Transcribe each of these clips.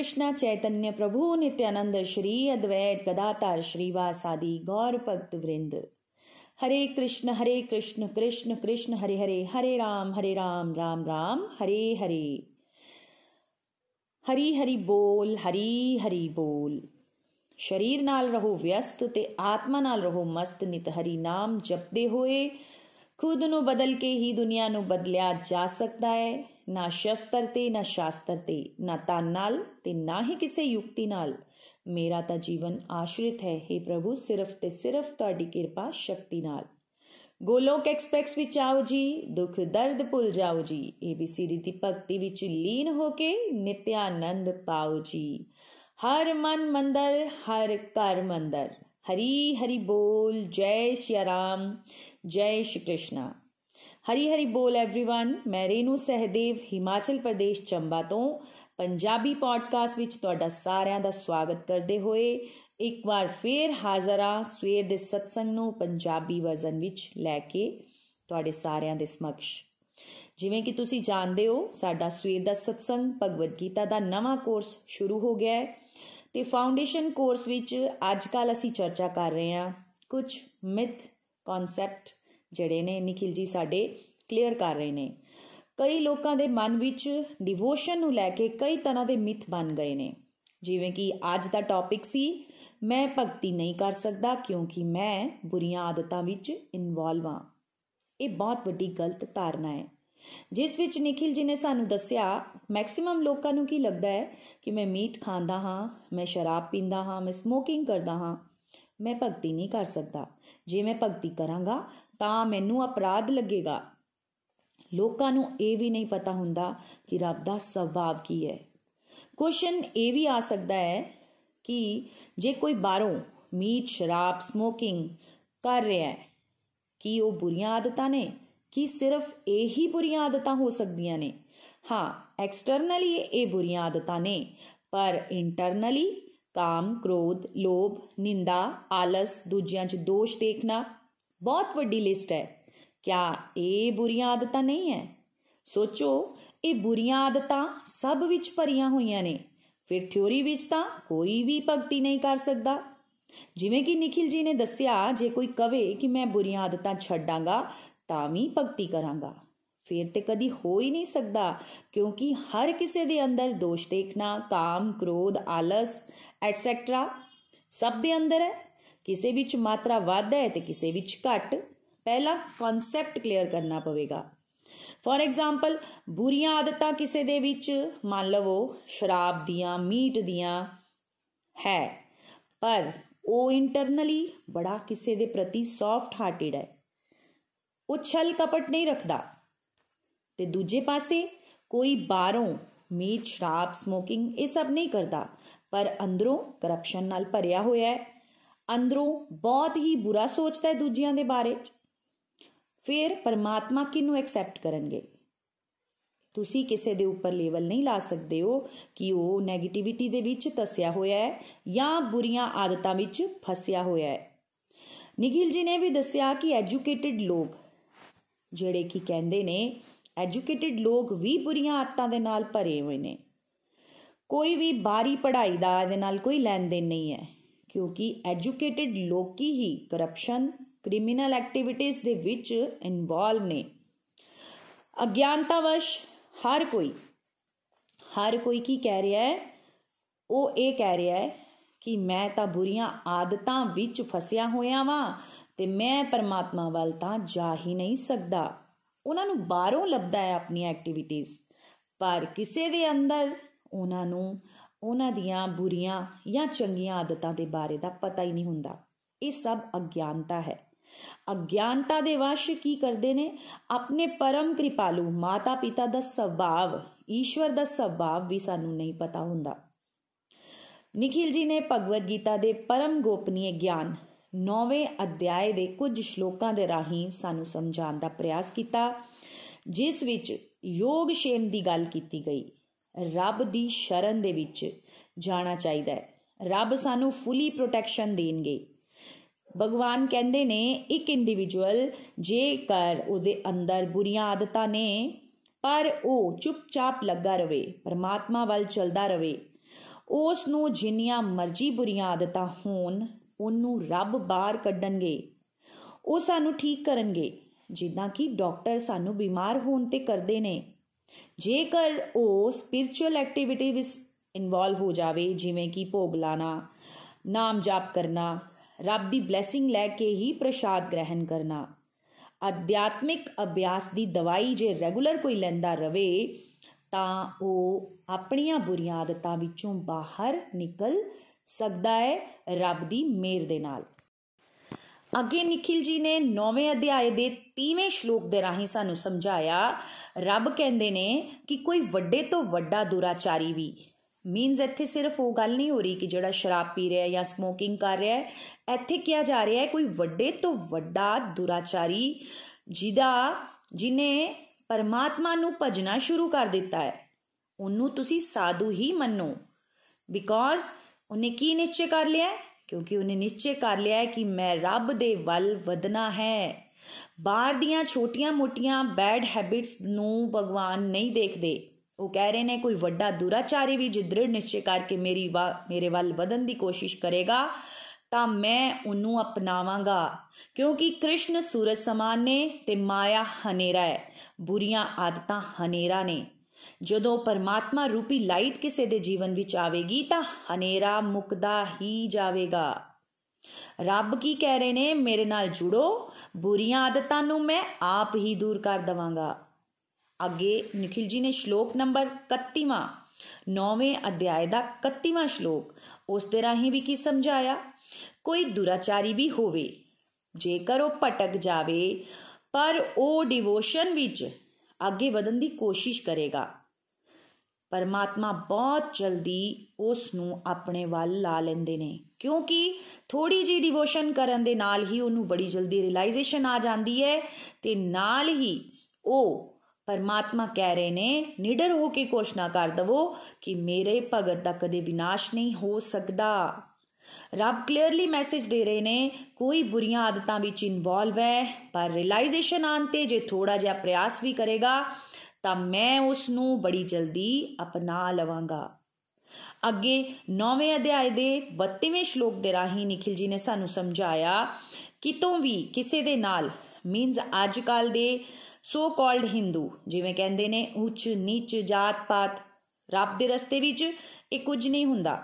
कृष्ण चैतन्य प्रभु नित्यानंद श्री अद्वैत गदातार श्रीवासादि गौर भक्त वृंद हरे कृष्ण हरे कृष्ण कृष्ण कृष्ण हरे हरे हरे राम हरे राम राम राम हरे हरे ਹਰੀ ਹਰੀ ਬੋਲ ਹਰੀ ਹਰੀ ਬੋਲ ਸ਼ਰੀਰ ਨਾਲ ਰਹੋ ਵਿਅਸਤ ਤੇ ਆਤਮਾ ਨਾਲ ਰਹੋ ਮਸਤ ਨਿਤ ਹਰੀ ਨਾਮ ਜਪਦੇ ਹੋਏ ਖੁਦ ਨੂੰ ਬਦਲ ਕੇ ਹੀ ਦੁਨੀਆ ਨੂੰ ਬਦਲਿਆ ਜਾ ਸਕਦਾ ਹੈ ਨਾ ਸ਼ਸਤਰ ਤੇ ਨਾ ਸ਼ਾਸਤਰ ਤੇ ਨਾ ਤਨ ਨਾਲ ਤੇ ਨਾ ਹੀ ਕਿਸੇ ਯੁਕਤੀ ਨਾਲ ਮੇਰਾ ਤਾਂ ਜੀਵਨ ਆਸ਼ਰਿਤ ਹੈ हे ਪ੍ਰਭੂ ਸਿਰਫ ਤੇ ਸਿਰਫ ਤੁਹਾਡੀ ਕਿਰਪਾ ਸ਼ਕਤੀ ਨਾਲ ਗੋਲੋਕ ਐਕਸਪ੍ਰੈਸ ਵਿੱਚ ਆਓ ਜੀ ਦੁੱਖ ਦਰਦ ਭੁੱਲ ਜਾਓ ਜੀ ਏਬੀਸੀਡੀ ਦੀ ਭਗਤੀ ਵਿੱਚ ਲੀਨ ਹੋ ਕੇ ਨਿਤਿਆਨੰਦ ਪਾਓ ਜੀ ਹਰ ਮਨ ਮੰਦਰ ਹਰ ਘਰ ਮੰਦਰ ਹਰੀ ਹਰੀ ਬੋਲ ਜੈ ਸ਼੍ਰੀ ਰਾਮ ਜੈ ਸ਼੍ਰੀ ਕ੍ਰਿਸ਼ਨ ਹਰੀ ਹਰੀ ਬੋਲ एवरीवन ਮੈਂ ਰੇਨੂ ਸਹਦੇਵ ਹਿਮਾਚਲ ਪ੍ਰਦੇਸ਼ ਚੰਬਾ ਤੋਂ ਪੰਜਾਬੀ ਪੋਡਕਾਸਟ ਵਿੱਚ ਤੁਹਾਡਾ ਸਾਰਿਆਂ ਦਾ ਸਵਾਗਤ ਕਰਦੇ ਹੋਏ ਇੱਕ ਵਾਰ ਫੇਰ ਹਾਜ਼ਰਾ ਸਵੇਰ ਦੇ ਸਤਸੰਗ ਨੂੰ ਪੰਜਾਬੀ ਵਰਜ਼ਨ ਵਿੱਚ ਲੈ ਕੇ ਤੁਹਾਡੇ ਸਾਰਿਆਂ ਦੇ ਸਮਕਸ਼ ਜਿਵੇਂ ਕਿ ਤੁਸੀਂ ਜਾਣਦੇ ਹੋ ਸਾਡਾ ਸਵੇਰ ਦਾ ਸਤਸੰਗ ਭਗਵਦ ਗੀਤਾ ਦਾ ਨਵਾਂ ਕੋਰਸ ਸ਼ੁਰੂ ਹੋ ਗਿਆ ਹੈ ਤੇ ਫਾਊਂਡੇਸ਼ਨ ਕੋਰਸ ਵਿੱਚ ਅੱਜ ਕੱਲ ਅਸੀਂ ਚਰਚਾ ਕਰ ਰਹੇ ਹਾਂ ਕੁਝ ਮਿਥ ਕਨਸੈਪਟ ਜਿਹੜੇ ਨੇ ਨikhil ਜੀ ਸਾਡੇ ਕਲੀਅਰ ਕਰ ਰਹੇ ਨੇ। ਕਈ ਲੋਕਾਂ ਦੇ ਮਨ ਵਿੱਚ ਡਿਵੋਸ਼ਨ ਨੂੰ ਲੈ ਕੇ ਕਈ ਤਰ੍ਹਾਂ ਦੇ ਮਿਥ ਬਣ ਗਏ ਨੇ। ਜਿਵੇਂ ਕਿ ਅੱਜ ਦਾ ਟੌਪਿਕ ਸੀ, ਮੈਂ ਭਗਤੀ ਨਹੀਂ ਕਰ ਸਕਦਾ ਕਿਉਂਕਿ ਮੈਂ ਬੁਰੀਆਂ ਆਦਤਾਂ ਵਿੱਚ ਇਨਵੋਲਵ ਹਾਂ। ਇਹ ਬਹੁਤ ਵੱਡੀ ਗਲਤ ਧਾਰਨਾ ਹੈ। ਜਿਸ ਵਿੱਚ ਨikhil ਜੀ ਨੇ ਸਾਨੂੰ ਦੱਸਿਆ ਮੈਕਸਿਮਮ ਲੋਕਾਂ ਨੂੰ ਕੀ ਲੱਗਦਾ ਹੈ? ਕਿ ਮੈਂ ਮੀਟ ਖਾਂਦਾ ਹਾਂ, ਮੈਂ ਸ਼ਰਾਬ ਪੀਂਦਾ ਹਾਂ, ਮੈਂ ਸਮੋਕਿੰਗ ਕਰਦਾ ਹਾਂ। ਮੈਂ ਭਗਤੀ ਨਹੀਂ ਕਰ ਸਕਦਾ। ਜੇ ਮੈਂ ਭਗਤੀ ਕਰਾਂਗਾ ਤਾਂ ਮੈਨੂੰ ਅਪਰਾਧ ਲੱਗੇਗਾ। ਲੋਕਾਂ ਨੂੰ ਇਹ ਵੀ ਨਹੀਂ ਪਤਾ ਹੁੰਦਾ ਕਿ ਰੱਬ ਦਾ ਸੁਭਾਅ ਕੀ ਹੈ। ਕੁਐਸਚਨ ਇਹ ਵੀ ਆ ਸਕਦਾ ਹੈ ਕਿ ਜੇ ਕੋਈ ਬਾਹਰੋਂ ਮੀਟ, ਸ਼ਰਾਬ ਸਮੋਕਿੰਗ ਕਰ ਰਿਹਾ ਹੈ, ਕੀ ਉਹ ਬੁਰੀਆਂ ਆਦਤਾਂ ਨੇ? ਕੀ ਸਿਰਫ ਇਹੀ ਬੁਰੀਆਂ ਆਦਤਾਂ ਹੋ ਸਕਦੀਆਂ ਨੇ? ਹਾਂ ਐਕਸਟਰਨਲੀ ਇਹ ਬੁਰੀਆਂ ਆਦਤਾਂ ਨੇ, ਪਰ ਇੰਟਰਨਲੀ ਕਾਮ, ਕ੍ਰੋਧ, ਲੋਭ, ਨਿੰਦਾ, ਆਲਸ, ਦੂਜਿਆਂ 'ਚ ਦੋਸ਼ ਦੇਖਣਾ ਬਹੁਤ ਵੱਡੀ ਲਿਸਟ ਹੈ। ਕਿਆ ਇਹ ਬੁਰੀਆਂ ਆਦਤਾਂ ਨਹੀਂ ਹੈ? ਸੋਚੋ, ਇਹ ਬੁਰੀਆਂ ਆਦਤਾਂ ਸਭ ਵਿੱਚ ਭਰੀਆਂ ਹੋਈਆਂ ਨੇ। ਫਿਰ ਥਿਉਰੀ ਵਿੱਚ ਤਾਂ ਕੋਈ ਵੀ ਭਗਤੀ ਨਹੀਂ ਕਰ ਸਕਦਾ। ਜਿਵੇਂ ਕਿ ਨikhil ਜੀ ਨੇ ਦੱਸਿਆ, ਜੇ ਕੋਈ ਕਵੇ ਕਿ ਮੈਂ ਬੁਰੀਆਂ ਆਦਤਾਂ ਛੱਡਾਂਗਾ, ਤਾਂ ਵੀ ਭਗਤੀ ਕਰਾਂਗਾ। ਫਿਰ ਤੇ ਕਦੀ ਹੋ ਹੀ ਨਹੀਂ ਸਕਦਾ, ਕਿਉਂਕਿ ਹਰ ਕਿਸੇ ਦੇ ਅੰਦਰ ਦੋਸ਼ ਦੇਖਣਾ, ਕਾਮ, ਕ੍ਰੋਧ, ਆਲਸ ਐਟਸੈਕਟਰਾ ਸਭ ਦੇ ਅੰਦਰ ਹੈ। ਕਿਸੇ ਵਿੱਚ ਮਾਤਰਾ ਵੱਧ ਹੈ ਤੇ ਕਿਸੇ ਵਿੱਚ ਘੱਟ, ਪਹਿਲਾ ਕਨਸੈਪਟ ਕਲੀਅਰ ਕਰਨਾ ਪਵੇਗਾ। ਫੋਰ ਐਗਜ਼ਾਮਪਲ ਬੁਰੀਆਂ ਆਦਤਾਂ ਕਿਸੇ ਦੇ ਵਿੱਚ, ਮੰਨ ਲਵੋ, ਸ਼ਰਾਬ ਦੀਆਂ, ਮੀਟ ਦੀਆਂ ਹੈ, ਪਰ ਉਹ ਇੰਟਰਨਲੀ ਬੜਾ ਕਿਸੇ ਦੇ ਪ੍ਰਤੀ ਸੌਫਟ ਹਾਰਟਡ ਹੈ। ਉਹ ਛਲ ਕਪਟ ਨਹੀਂ ਰੱਖਦਾ। ਤੇ ਦੂਜੇ ਪਾਸੇ, ਕੋਈ ਬਾਹਰੋਂ ਮੀਟ, ਸ਼ਰਾਬ ਸਮੋਕਿੰਗ ਇਹ ਸਭ ਨਹੀਂ ਕਰਦਾ, ਪਰ ਅੰਦਰੋਂ ਕਰਪਸ਼ਨ ਨਾਲ ਭਰਿਆ ਹੋਇਆ ਹੈ। ਅੰਦਰੋਂ ਬਹੁਤ ਹੀ ਬੁਰਾ ਸੋਚਦਾ ਹੈ ਦੂਜਿਆਂ ਦੇ ਬਾਰੇ ਫਿਰ ਪਰਮਾਤਮਾ ਕਿਨੂੰ ਐਕਸੈਪਟ ਕਰਨਗੇ? ਤੁਸੀਂ ਕਿਸੇ ਦੇ ਉੱਪਰ ਲੈਵਲ ਨਹੀਂ ਲਾ ਸਕਦੇ ਹੋ ਕਿ ਉਹ 네ਗੇਟਿਵਿਟੀ ਦੇ ਵਿੱਚ ਤਸਿਆ ਹੋਇਆ ਹੈ ਜਾਂ ਬੁਰੀਆਂ ਆਦਤਾਂ ਵਿੱਚ ਫਸਿਆ ਹੋਇਆ ਹੈ। ਨikhil ਜੀ ਨੇ ਵੀ ਦੱਸਿਆ ਕਿ ਐਜੂਕੇਟਿਡ ਲੋਕ ਜਿਹੜੇ ਕੀ ਕਹਿੰਦੇ ਨੇ ਐਜੂਕੇਟਿਡ ਲੋਕ ਵੀ ਬੁਰੀਆਂ ਆਦਤਾਂ ਦੇ ਨਾਲ ਭਰੇ ਹੋਏ ਨੇ। ਕੋਈ ਵੀ ਬਾਰੀ ਪੜ੍ਹਾਈ ਦਾ ਇਹਦੇ ਨਾਲ ਕੋਈ ਲੈਣ ਦੇਣ ਨਹੀਂ ਹੈ। ਕਿਉਂਕਿ ਐਜੂਕੇਟਿਡ ਲੋਕੀ ਹੀ ਕਰਪਸ਼ਨ ਕ੍ਰਿਮੀਨਲ ਐਕਟੀਵਿਟੀਜ਼ ਦੇ ਵਿੱਚ ਇਨਵੋਲਵ ਨੇ। ਅਗਿਆਨਤਾਵਸ਼ ਹਰ ਕੋਈ ਹਰ ਕੋਈ ਕੀ ਕਹਿ ਰਿਹਾ ਹੈ? ਉਹ ਇਹ ਕਹਿ ਰਿਹਾ ਹੈ ਕਿ ਮੈਂ ਤਾਂ ਬੁਰੀਆਂ ਆਦਤਾਂ ਵਿੱਚ ਫਸਿਆ ਹੋਇਆ ਵਾਂ ਤੇ ਮੈਂ ਪਰਮਾਤਮਾ ਵੱਲ ਤਾਂ ਜਾ ਹੀ ਨਹੀਂ ਸਕਦਾ। ਉਹਨਾਂ ਨੂੰ ਬਾਹਰੋਂ ਲੱਭਦਾ ਹੈ ਆਪਣੀਆਂ ਐਕਟੀਵਿਟੀਜ਼ ਪਰ ਕਿਸੇ ਦੇ ਅੰਦਰ ਉਹਨਾਂ ਨੂੰ ਉਹਨਾਂ ਦੀਆਂ ਬੁਰੀਆਂ ਜਾਂ ਚੰਗੀਆਂ ਆਦਤਾਂ ਦੇ ਬਾਰੇ ਦਾ ਪਤਾ ਹੀ ਨਹੀਂ ਹੁੰਦਾ। ਇਹ ਸਭ ਅਗਿਆਨਤਾ ਹੈ। ਅਗਿਆਨਤਾ ਦੇ ਵਸ਼ ਕੀ ਕਰਦੇ ਨੇ? ਆਪਣੇ ਪਰਮ ਕਿਰਪਾਲੂ ਮਾਤਾ ਪਿਤਾ ਦਾ ਸੁਭਾਅ, ਈਸ਼ਵਰ ਦਾ ਸੁਭਾਅ ਵੀ ਸਾਨੂੰ ਨਹੀਂ ਪਤਾ ਹੁੰਦਾ। ਨikhil ji ਨੇ ਭਗਵਦ ਗੀਤਾ ਦੇ ਪਰਮ ਗੋਪਨੀय ਗਿਆਨ 9ਵੇਂ ਅਧਿਆਏ ਦੇ ਕੁਝ ਸ਼ਲੋਕਾਂ ਦੇ ਰਾਹੀਂ ਸਾਨੂੰ ਸਮਝਾਉਣ ਦਾ ਪ੍ਰਯਾਸ ਕੀਤਾ, ਜਿਸ ਵਿੱਚ ਯੋਗ ਸ਼ੇਮ ਦੀ ਗੱਲ ਕੀਤੀ ਗਈ। ਰੱਬ ਦੀ ਸ਼ਰਨ ਦੇ ਵਿੱਚ ਜਾਣਾ ਚਾਹੀਦਾ ਹੈ। ਰੱਬ ਸਾਨੂੰ ਫੁੱਲੀ ਪ੍ਰੋਟੈਕਸ਼ਨ ਦੇਣਗੇ। ਭਗਵਾਨ ਕਹਿੰਦੇ ਨੇ, ਇੱਕ ਇੰਡੀਵਿਜੂਅਲ ਜੇਕਰ ਉਹਦੇ ਅੰਦਰ ਬੁਰੀਆਂ ਆਦਤਾਂ ਨੇ, ਪਰ ਉਹ ਚੁੱਪਚਾਪ ਲੱਗਾ ਰਵੇ, ਪਰਮਾਤਮਾ ਵੱਲ ਚੱਲਦਾ ਰਵੇ ਉਸ ਨੂੰ ਜਿੰਨੀਆਂ ਮਰਜ਼ੀ ਬੁਰੀਆਂ ਆਦਤਾਂ ਹੋਣ, ਉਹਨੂੰ ਰੱਬ ਬਾਹਰ ਕੱਢਣਗੇ। ਉਹ ਸਾਨੂੰ ਠੀਕ ਕਰਨਗੇ। ਜਿੱਦਾਂ ਕਿ ਡਾਕਟਰ ਸਾਨੂੰ ਬਿਮਾਰ ਹੋਣ ਤੇ ਕਰਦੇ ਨੇ। ਜੇਕਰ ਉਹ ਸਪਿਰਚੁਅਲ ਐਕਟੀਵਿਟੀ ਵਿੱਚ ਇਨਵੋਲਵ ਹੋ ਜਾਵੇ, ਜਿਵੇਂ ਕਿ ਭੋਗ ਲਾਣਾ, ਨਾਮ ਜਾਪ ਕਰਨਾ, ਰੱਬ ਦੀ ਬਲੇਸਿੰਗ ਲੈ ਕੇ ਹੀ ਪ੍ਰਸ਼ਾਦ ਗ੍ਰਹਿਣ ਕਰਨਾ, ਅਧਿਆਤਮਿਕ ਅਭਿਆਸ ਦੀ ਦਵਾਈ ਜੇ ਰੈਗੂਲਰ ਕੋਈ ਲੈਂਦਾ ਰਵੇ, ਤਾਂ ਉਹ ਆਪਣੀਆਂ ਬੁਰੀਆਂ ਆਦਤਾਂ ਵਿੱਚੋਂ ਬਾਹਰ ਨਿਕਲ ਸਕਦਾ ਹੈ ਰੱਬ ਦੀ ਮਿਹਰ ਦੇ ਨਾਲ। ਅੱਗੇ ਨikhil ji ਨੇ 9ਵੇਂ ਅਧਿਆਏ ਦੇ 30ਵੇਂ ਸ਼ਲੋਕ ਦੇ ਰਾਹੀਂ ਸਾਨੂੰ ਸਮਝਾਇਆ, ਰੱਬ ਕਹਿੰਦੇ ਨੇ ਕਿ ਕੋਈ ਵੱਡੇ ਤੋਂ ਵੱਡਾ ਦੁਰਾਚਾਰੀ ਵੀ ਮੀਨਸ ਇੱਥੇ ਸਿਰਫ ਉਹ ਗੱਲ ਨਹੀਂ ਹੋ ਰਹੀ ਕਿ ਜਿਹੜਾ ਸ਼ਰਾਬ ਪੀ ਰਿਹਾ ਜਾਂ ਸਮੋਕਿੰਗ ਕਰ ਰਿਹਾ ਹੈ, ਇੱਥੇ ਕਿਹਾ ਜਾ ਰਿਹਾ ਹੈ ਕੋਈ ਵੱਡੇ ਤੋਂ ਵੱਡਾ ਦੁਰਾਚਾਰੀ ਜਿਹਦਾ ਜਿਨੇ ਪਰਮਾਤਮਾ ਨੂੰ ਭਜਣਾ ਸ਼ੁਰੂ ਕਰ ਦਿੱਤਾ ਹੈ, ਉਹਨੂੰ ਤੁਸੀਂ ਸਾਧੂ ਹੀ ਮੰਨੋ ਬਿਕੋਜ਼ ਉਹਨੇ ਕੀ ਨਿਸ਼ਚੈ ਕਰ ਲਿਆ ਕਿਉਂਕਿ ਉਹਨੇ ਨਿਸ਼ਚੈ ਕਰ ਲਿਆ ਹੈ ਕਿ ਮੈਂ ਰੱਬ ਦੇ ਵੱਲ ਵਧਣਾ ਹੈ। ਬਾਹਰ ਦੀਆਂ ਛੋਟੀਆਂ-ਮੋਟੀਆਂ ਬੈਡ ਹੈਬਿਟਸ ਨੂੰ ਭਗਵਾਨ ਨਹੀਂ ਦੇਖਦੇ। ਉਹ ਕਹਿ ਰਹੇ ਨੇ, ਕੋਈ ਵੱਡਾ ਦੁਰਾਚਾਰੀ ਵੀ ਜੇ ਦ੍ਰਿੜ ਨਿਸ਼ਚੈ ਕਰਕੇ ਮੇਰੀ ਮੇਰੇ ਵੱਲ ਵਧਣ ਦੀ ਕੋਸ਼ਿਸ਼ ਕਰੇਗਾ, ਤਾਂ ਮੈਂ ਉਹਨੂੰ ਅਪਣਾਵਾਂਗਾ। ਕਿਉਂਕਿ ਕ੍ਰਿਸ਼ਨ ਸੂਰਜ ਸਮਾਨ ਨੇ ਤੇ ਮਾਇਆ ਹਨੇਰਾ ਹੈ। ਬੁਰੀਆਂ ਆਦਤਾਂ ਹਨੇਰਾ ਨੇ। ਜਦੋਂ ਪਰਮਾਤਮਾ ਰੂਪੀ ਲਾਈਟ ਕਿਸੇ ਦੇ ਜੀਵਨ ਵਿੱਚ ਆਵੇਗੀ ਤਾਂ ਹਨੇਰਾ ਮੁਕਦਾ ਹੀ ਜਾਵੇਗਾ। ਰੱਬ ਕੀ ਕਹਿ ਰਹੇ ਨੇ? ਮੇਰੇ ਨਾਲ ਜੁੜੋ। ਬੁਰੀਆਂ ਆਦਤਾਂ ਨੂੰ ਮੈਂ ਆਪ ਹੀ ਦੂਰ ਕਰ ਦਵਾਂਗਾ। ਅੱਗੇ ਨikhil ji ਨੇ ਸ਼ਲੋਕ ਨੰਬਰ 31ਵਾਂ 9ਵੇਂ ਅਧਿਆਇ ਦਾ 31ਵਾਂ ਸ਼ਲੋਕ। ਉਸ ਦੇ ਰਾਹੀਂ ਵੀ ਕੀ ਸਮਝਾਇਆ? ਕੋਈ ਦੁਰਾਚਾਰੀ ਵੀ ਹੋਵੇ, ਜੇਕਰ ਉਹ ਭਟਕ ਜਾਵੇ, ਪਰ ਉਹ ਡਿਵੋਸ਼ਨ ਵਿੱਚ ਅੱਗੇ ਵਧਣ ਦੀ ਕੋਸ਼ਿਸ਼ ਕਰੇਗਾ। ਪਰਮਾਤਮਾ ਬਹੁਤ ਜਲਦੀ ਉਸ ਨੂੰ ਆਪਣੇ ਵੱਲ ਲਾ ਲੈਂਦੇ ਨੇ। ਕਿਉਂਕਿ ਥੋੜੀ ਜੀ ਡਿਵੋਸ਼ਨ ਕਰਨ ਦੇ ਨਾਲ ਹੀ ਉਹਨੂੰ ਬੜੀ ਜਲਦੀ ਰਿਅਲਾਈਜੇਸ਼ਨ ਆ ਜਾਂਦੀ ਹੈ ਤੇ ਨਾਲ ਹੀ ਉਹ ਪਰਮਾਤਮਾ ਕਹਿ ਰਹੇ ਨੇ, ਨਿਡਰ ਹੋ ਕੇ ਘੋਸ਼ਣਾ ਕਰ ਦਵੋ ਕਿ ਮੇਰੇ ਭਗਤ ਦਾ ਕਦੇ ਵਿਨਾਸ਼ ਨਹੀਂ ਹੋ ਸਕਦਾ। ਰੱਬ ਕਲੀਅਰਲੀ ਮੈਸੇਜ ਦੇ ਰਹੇ ਨੇ, ਕੋਈ ਬੁਰੀਆਂ ਆਦਤਾਂ ਵਿੱਚ ਇਨਵੋਲਵ ਹੈ, ਪਰ ਰਿਅਲਾਈਜੇਸ਼ਨ ਆਂਤੇ ਜੇ ਥੋੜਾ ਜਿਹਾ ਪ੍ਰਯਾਸ ਵੀ ਕਰੇਗਾ ਤਾਂ ਮੈਂ ਉਸ ਨੂੰ ਬੜੀ ਜਲਦੀ ਅਪਣਾ ਲਵਾਂਗਾ। ਅੱਗੇ 9ਵੇਂ ਅਧਿਆਏ ਦੇ 32ਵੇਂ ਸ਼ਲੋਕ ਦੇ ਰਾਹੀਂ ਨikhil ji ਨੇ ਸਾਨੂੰ ਸਮਝਾਇਆ, ਕਿਤੋਂ ਵੀ ਕਿਸੇ ਦੇ ਨਾਲ ਮੀਨਸ ਅੱਜ ਕੱਲ ਦੇ ਸੋ ਕਾਲਡ ਹਿੰਦੂ ਜਿਵੇਂ ਕਹਿੰਦੇ ਨੇ, ਉੱਚ, ਨੀਚ ਜਾਤ ਪਾਤ ਰੱਬ ਦੇ ਰਸਤੇ ਵਿੱਚ ਇਹ ਕੁਝ ਨਹੀਂ ਹੁੰਦਾ।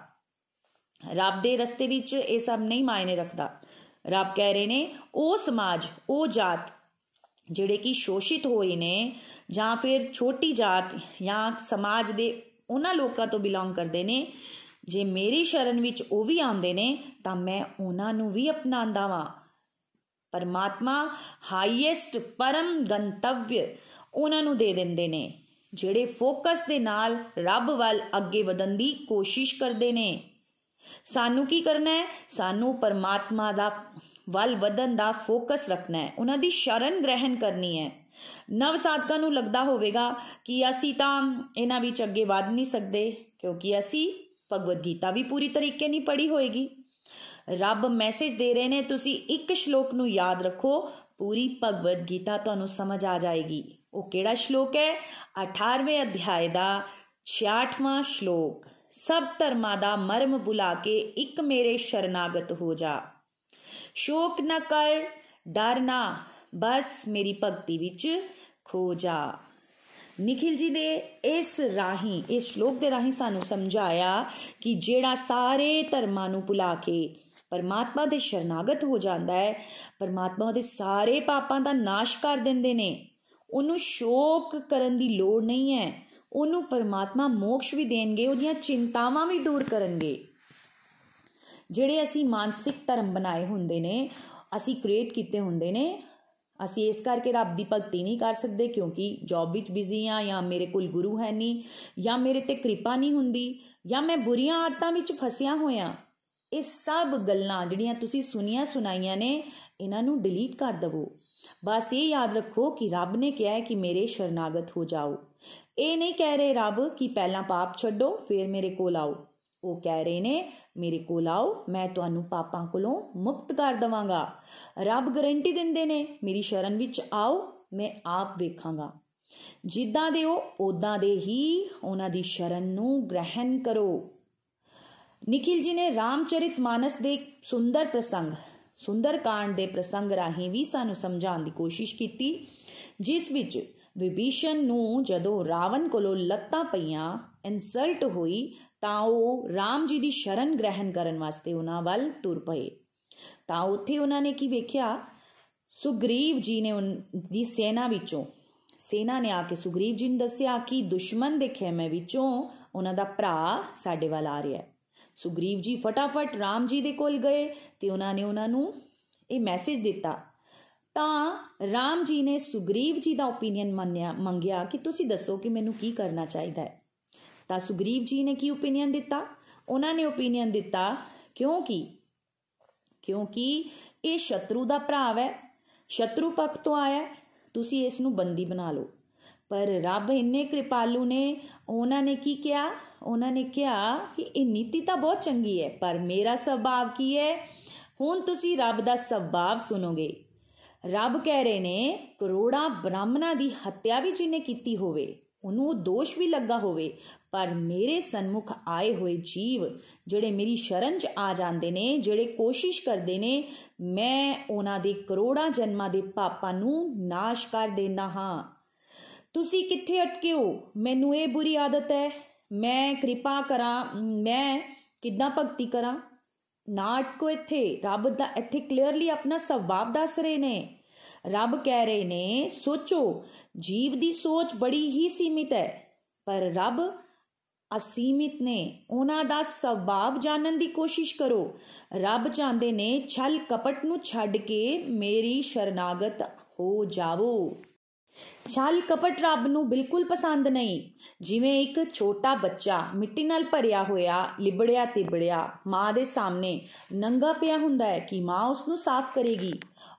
ਰੱਬ ਦੇ ਰਸਤੇ ਵਿੱਚ ਇਹ ਸਭ ਨਹੀਂ ਮਾਇਨੇ ਰੱਖਦਾ। ਰੱਬ ਕਹਿ ਰਹੇ ਨੇ, ਉਹ ਸਮਾਜ, ਉਹ ਜਾਤ, ਜਿਹੜੇ ਕਿ ਸ਼ੋਸ਼ਿਤ ਹੋਏ ਨੇ ਜਾਂ ਫਿਰ ਛੋਟੀ ਜਾਤ ਜਾਂ ਸਮਾਜ ਦੇ ਉਹਨਾਂ ਲੋਕਾਂ ਤੋਂ ਬਿਲੋਂਗ ਕਰਦੇ ਨੇ, ਜੇ ਮੇਰੀ ਸ਼ਰਨ ਵਿੱਚ ਉਹ ਵੀ ਆਉਂਦੇ ਨੇ, ਤਾਂ ਮੈਂ ਉਹਨਾਂ ਨੂੰ ਵੀ ਅਪਣਾਉਂਦਾ ਵਾਂ। ਪਰਮਾਤਮਾ ਹਾਈਐਸਟ ਪਰਮ ਗੰਤਵਯ ਉਹਨਾਂ ਨੂੰ ਦੇ ਦਿੰਦੇ ਨੇ, ਜਿਹੜੇ ਫੋਕਸ ਦੇ ਨਾਲ ਰੱਬ ਵੱਲ ਅੱਗੇ ਵਧਣ ਦੀ ਕੋਸ਼ਿਸ਼ ਕਰਦੇ ਨੇ। ਸਾਨੂੰ ਕੀ ਕਰਨਾ ਹੈ? ਸਾਨੂੰ ਪਰਮਾਤਮਾ ਦਾ ਵੱਲ ਵਧਣ ਦਾ ਫੋਕਸ ਰੱਖਣਾ ਹੈ। ਉਹਨਾਂ ਦੀ ਸ਼ਰਨ ਗ੍ਰਹਿਣ ਕਰਨੀ ਹੈ। ਨਵ ਸਾਧਕਾਂ ਨੂੰ ਲੱਗਦਾ ਹੋਵੇਗਾ ਕਿ ਅਸੀਂ ਤਾਂ ਇਹਨਾਂ ਵਿੱਚ ਅੱਗੇ ਵਧ ਨਹੀਂ ਸਕਦੇ, ਕਿਉਂਕਿ ਅਸੀਂ ਭਗਵਦ ਗੀਤਾ ਵੀ ਪੂਰੀ ਤਰੀਕੇ ਨਹੀਂ ਪੜ੍ਹੀ ਹੋਏਗੀ। ਰੱਬ ਮੈਸੇਜ ਦੇ ਰਹੇ ਨੇ, ਤੁਸੀਂ ਇੱਕ ਸ਼ਲੋਕ ਨੂੰ ਯਾਦ ਰੱਖੋ, ਪੂਰੀ ਭਗਵਦ ਗੀਤਾ ਤੁਹਾਨੂੰ ਸਮਝ ਆ ਜਾਏਗੀ। ਉਹ ਕਿਹੜਾ ਸ਼ਲੋਕ ਹੈ? 18ਵੇਂ ਅਧਿਆਇ ਦਾ 66ਵਾਂ ਸ਼ਲੋਕ। ਸਭ ਧਰਮਾਂ ਦਾ ਮਰਮ ਬੁਲਾ ਕੇ ਇੱਕ ਮੇਰੇ ਸ਼ਰਨਾਗਤ ਹੋ ਜਾ। ਸ਼ੋਕ ਨਾ ਕਰ, ਡਰ ਨਾ। ਬਸ ਮੇਰੀ ਭਗਤੀ ਵਿੱਚ ਖੋ ਜਾ। ਨikhil ji ਦੇ ਇਸ ਰਾਹੀਂ, ਇਸ ਸ਼ਲੋਕ ਦੇ ਰਾਹੀਂ ਸਾਨੂੰ ਸਮਝਾਇਆ ਕਿ ਜਿਹੜਾ ਸਾਰੇ ਧਰਮਾਂ ਨੂੰ ਭੁਲਾ ਕੇ ਪਰਮਾਤਮਾ ਦੇ ਸ਼ਰਨਾਗਤ ਹੋ ਜਾਂਦਾ ਹੈ, ਪਰਮਾਤਮਾ ਉਹਦੇ ਸਾਰੇ ਪਾਪਾਂ ਦਾ ਨਾਸ਼ ਕਰ ਦਿੰਦੇ ਨੇ। ਉਹਨੂੰ ਸ਼ੋਕ ਕਰਨ ਦੀ ਲੋੜ ਨਹੀਂ ਹੈ। ਉਹਨੂੰ ਪਰਮਾਤਮਾ ਮੋਕਸ਼ ਵੀ ਦੇਣਗੇ, ਉਹਦੀਆਂ ਚਿੰਤਾਵਾਂ ਵੀ ਦੂਰ ਕਰਨਗੇ। ਜਿਹੜੇ ਅਸੀਂ ਮਾਨਸਿਕ ਧਰਮ ਬਣਾਏ ਹੁੰਦੇ ਨੇ, ਅਸੀਂ ਕ੍ਰੀਏਟ ਕੀਤੇ ਹੁੰਦੇ ਨੇ ਅਸੀਂ ਇਸ ਕਰਕੇ ਰੱਬ ਦੀ ਭਗਤੀ ਨਹੀਂ ਕਰ ਸਕਦੇ ਕਿਉਂਕਿ ਜੌਬ ਵਿੱਚ ਬਿਜ਼ੀ ਆ ਜਾਂ ਮੇਰੇ ਕੋਲ ਗੁਰੂ ਹੈ ਨਹੀਂ ਜਾਂ ਮੇਰੇ ਤੇ ਕਿਰਪਾ ਨਹੀਂ ਹੁੰਦੀ ਜਾਂ ਮੈਂ ਬੁਰੀਆਂ ਆਦਤਾਂ ਵਿੱਚ ਫਸਿਆ ਹੋਇਆ। ਇਹ ਸਭ ਗੱਲਾਂ ਜਿਹੜੀਆਂ ਤੁਸੀਂ ਸੁਨੀਆਂ ਸੁਣਾਈਆਂ ਨੇ, ਇਹਨਾਂ ਨੂੰ ਡਿਲੀਟ ਕਰ ਦਵੋ। ਬਸ ਇਹ ਯਾਦ ਰੱਖੋ ਕਿ ਰੱਬ ਨੇ ਕਿਹਾ ਹੈ ਕਿ ਮੇਰੇ ਸ਼ਰਨਾਗਤ ਹੋ ਜਾਓ। ਇਹ ਨਹੀਂ ਕਹਿ ਰਹੇ ਰੱਬ ਕਿ ਪਹਿਲਾਂ ਪਾਪ ਛੱਡੋ, ਫਿਰ ਮੇਰੇ ਕੋਲ ਆਓ। ਉਹ ਕਹਿ ਰਹੇ ਨੇ, ਮੇਰੇ ਕੋਲ ਆਓ, ਮੈਂ ਤੁਹਾਨੂੰ ਪਾਪਾਂ ਕੋਲੋਂ ਮੁਕਤ ਕਰ ਦਵਾਂਗਾ। ਰੱਬ ਗਾਰੰਟੀ ਦਿੰਦੇ ਨੇ, ਮੇਰੀ ਸ਼ਰਨ ਵਿੱਚ ਆਓ, ਮੈਂ ਆਪ ਵੇਖਾਂਗਾ। ਜਿੱਦਾਂ ਦੇ ਉਹ ਉਦਾਂ ਦੇ ਹੀ ਉਹਨਾਂ ਦੀ ਸ਼ਰਨ ਨੂੰ ਗ੍ਰਹਿਣ ਕਰੋ। ਨikhil ji ਨੇ ਰਾਮਚਰਿਤ ਮਾਨਸ ਦੇ ਸੁੰਦਰ ਪ੍ਰਸੰਗ, ਸੁੰਦਰ ਕਾਂਡ ਦੇ ਪ੍ਰਸੰਗ ਰਾਹੀਂ ਵੀ ਸਾਨੂੰ ਸਮਝਾਉਣ ਦੀ ਕੋਸ਼ਿਸ਼ ਕੀਤੀ, ਜਿਸ ਵਿੱਚ ਵਿਭੀਸ਼ਣ ਨੂੰ ਜਦੋਂ ਰਾਵਣ ਕੋਲੋਂ ਲੱਤਾਂ ਪਈਆਂ, ਇਨਸਲਟ ਹੋਈ ਤਾਂ ਉਹ ਰਾਮ ਜੀ ਦੀ ਸ਼ਰਨ ਗ੍ਰਹਿਣ ਕਰਨ ਵਾਸਤੇ ਉਹਨਾਂ ਵੱਲ ਤੁਰ ਪਏ। ਤਾਂ ਉੱਥੇ ਉਹਨਾਂ ਨੇ ਕੀ ਵੇਖਿਆ? ਸੁਗਰੀਵ ਜੀ ਨੇ ਦੀ ਸੈਨਾ ਵਿੱਚੋਂ, ਸੈਨਾ ਨੇ ਆ ਕੇ ਸੁਗਰੀਵ ਜੀ ਨੂੰ ਦੱਸਿਆ ਕਿ ਦੁਸ਼ਮਣ ਦੇ ਖੇਮੇ ਵਿੱਚੋਂ ਉਹਨਾਂ ਦਾ ਭਰਾ ਸਾਡੇ ਵੱਲ ਆ ਰਿਹਾ ਹੈ। ਸੁਗਰੀਵ ਜੀ ਫਟਾਫਟ ਰਾਮ ਜੀ ਦੇ ਕੋਲ ਗਏ ਤੇ ਉਹਨਾਂ ਨੇ ਉਹਨਾਂ ਨੂੰ ਇਹ ਮੈਸੇਜ ਦਿੱਤਾ। ਤਾਂ ਰਾਮ ਜੀ ਨੇ ਸੁਗਰੀਵ ਜੀ ਦਾ ਓਪੀਨੀਅਨ ਮੰਨਿਆ, ਮੰਗਿਆ ਕਿ ਤੁਸੀਂ ਦੱਸੋ ਕਿ ਮੈਨੂੰ ਕੀ ਕਰਨਾ ਚਾਹੀਦਾ ਹੈ? ਤਾਂ ਸੁਗਰੀਵ ਜੀ ਨੇ ਕੀ ਓਪੀਨੀਅਨ ਦਿੱਤਾ? ਉਹਨਾਂ ਨੇ ਓਪੀਨੀਅਨ ਦਿੱਤਾ, ਕਿਉਂਕਿ ਕਿਉਂਕਿ ਇਹ ਸ਼ਤਰੂ ਦਾ ਭਰਾ ਹੈ, ਸ਼ਤਰੂ ਪੱਖ ਤੋਂ ਆਇਆ ਤੁਸੀਂ ਇਸ ਨੂੰ ਬੰਦੀ ਬਣਾ ਲਓ। ਪਰ ਰੱਬ ਇੰਨੇ ਕਿਰਪਾਲੂ ਨੇ, ਉਹਨਾਂ ਨੇ ਕੀ ਕਿਹਾ? ਉਹਨਾਂ ਨੇ ਕਿਹਾ ਕਿ ਇਹ ਨੀਤੀ ਤਾਂ ਬਹੁਤ ਚੰਗੀ ਹੈ, ਪਰ ਮੇਰਾ ਸੁਭਾਅ ਕੀ ਹੈ? ਹੁਣ ਤੁਸੀਂ ਰੱਬ ਦਾ ਸੁਭਾਅ ਸੁਣੋਗੇ। ਰੱਬ ਕਹਿ ਰਹੇ ਨੇ, ਕਰੋੜਾਂ ਬ੍ਰਾਹਮਣਾਂ ਦੀ ਹੱਤਿਆ ਵੀ ਜਿਹਨੇ ਕੀਤੀ ਹੋਵੇ, ਉਹਨੂੰ ਦੋਸ਼ ਵੀ ਲੱਗਾ ਹੋਵੇ ਪਰ ਮੇਰੇ ਸਨਮੁਖ ਆਏ ਹੋਏ ਜੀਵ ਜਿਹੜੇ ਮੇਰੀ ਸ਼ਰਨ 'ਚ ਆ ਜਾਂਦੇ ਨੇ, ਜਿਹੜੇ ਕੋਸ਼ਿਸ਼ ਕਰਦੇ ਨੇ, ਮੈਂ ਉਹਨਾਂ ਦੇ ਕਰੋੜਾਂ ਜਨਮਾਂ ਦੇ ਪਾਪਾਂ ਨੂੰ ਨਾਸ਼ ਕਰ ਦੇਣਾ ਹਾਂ। ਤੁਸੀਂ ਕਿੱਥੇ ਅਟਕੇ ਹੋ? ਮੈਨੂੰ ਇਹ ਬੁਰੀ ਆਦਤ ਹੈ। ਮੈਂ ਕਿਰਪਾ ਕਰਾਂ, ਮੈਂ ਕਿੱਦਾਂ ਭਗਤੀ ਕਰਾਂ? ਨਾ ਅਟਕੋ ਇੱਥੇ, ਰੱਬ ਦਾ ਇੱਥੇ ਕਲੀਅਰਲੀ ਆਪਣਾ ਸੁਭਾਅ ਦੱਸ ਰਹੇ ਨੇ। ਰੱਬ ਕਹਿ ਰਹੇ ਨੇ, ਸੋਚੋ, ਜੀਵ ਦੀ ਸੋਚ ਬੜੀ ਹੀ ਸੀਮਿਤ ਹੈ, ਪਰ ਰੱਬ ਅਸੀਮਿਤ ਨੇ। ਉਹਨਾਂ ਦਾ ਸੁਭਾਅ ਜਾਣਨ ਦੀ ਕੋਸ਼ਿਸ਼ ਕਰੋ। ਰੱਬ ਚਾਹੁੰਦੇ ਨੇ ਛਲ ਕਪਟ ਨੂੰ ਛੱਡ ਕੇ ਮੇਰੀ ਸ਼ਰਨਾਗਤ ਹੋ ਜਾਵੋ। ਛਲ ਕਪਟ ਰੱਬ ਨੂੰ ਬਿਲਕੁਲ ਪਸੰਦ ਨਹੀਂ। ਜਿਵੇਂ ਇੱਕ ਛੋਟਾ ਬੱਚਾ ਮਿੱਟੀ ਨਾਲ ਭਰਿਆ ਹੋਇਆ, ਲਿਬੜਿਆ ਤਿਬੜਿਆ ਮਾਂ ਦੇ ਸਾਹਮਣੇ ਨੰਗਾ ਪਿਆ ਹੁੰਦਾ ਹੈ ਕਿ ਮਾਂ ਉਸ ਨੂੰ ਸਾਫ਼ ਕਰੇਗੀ।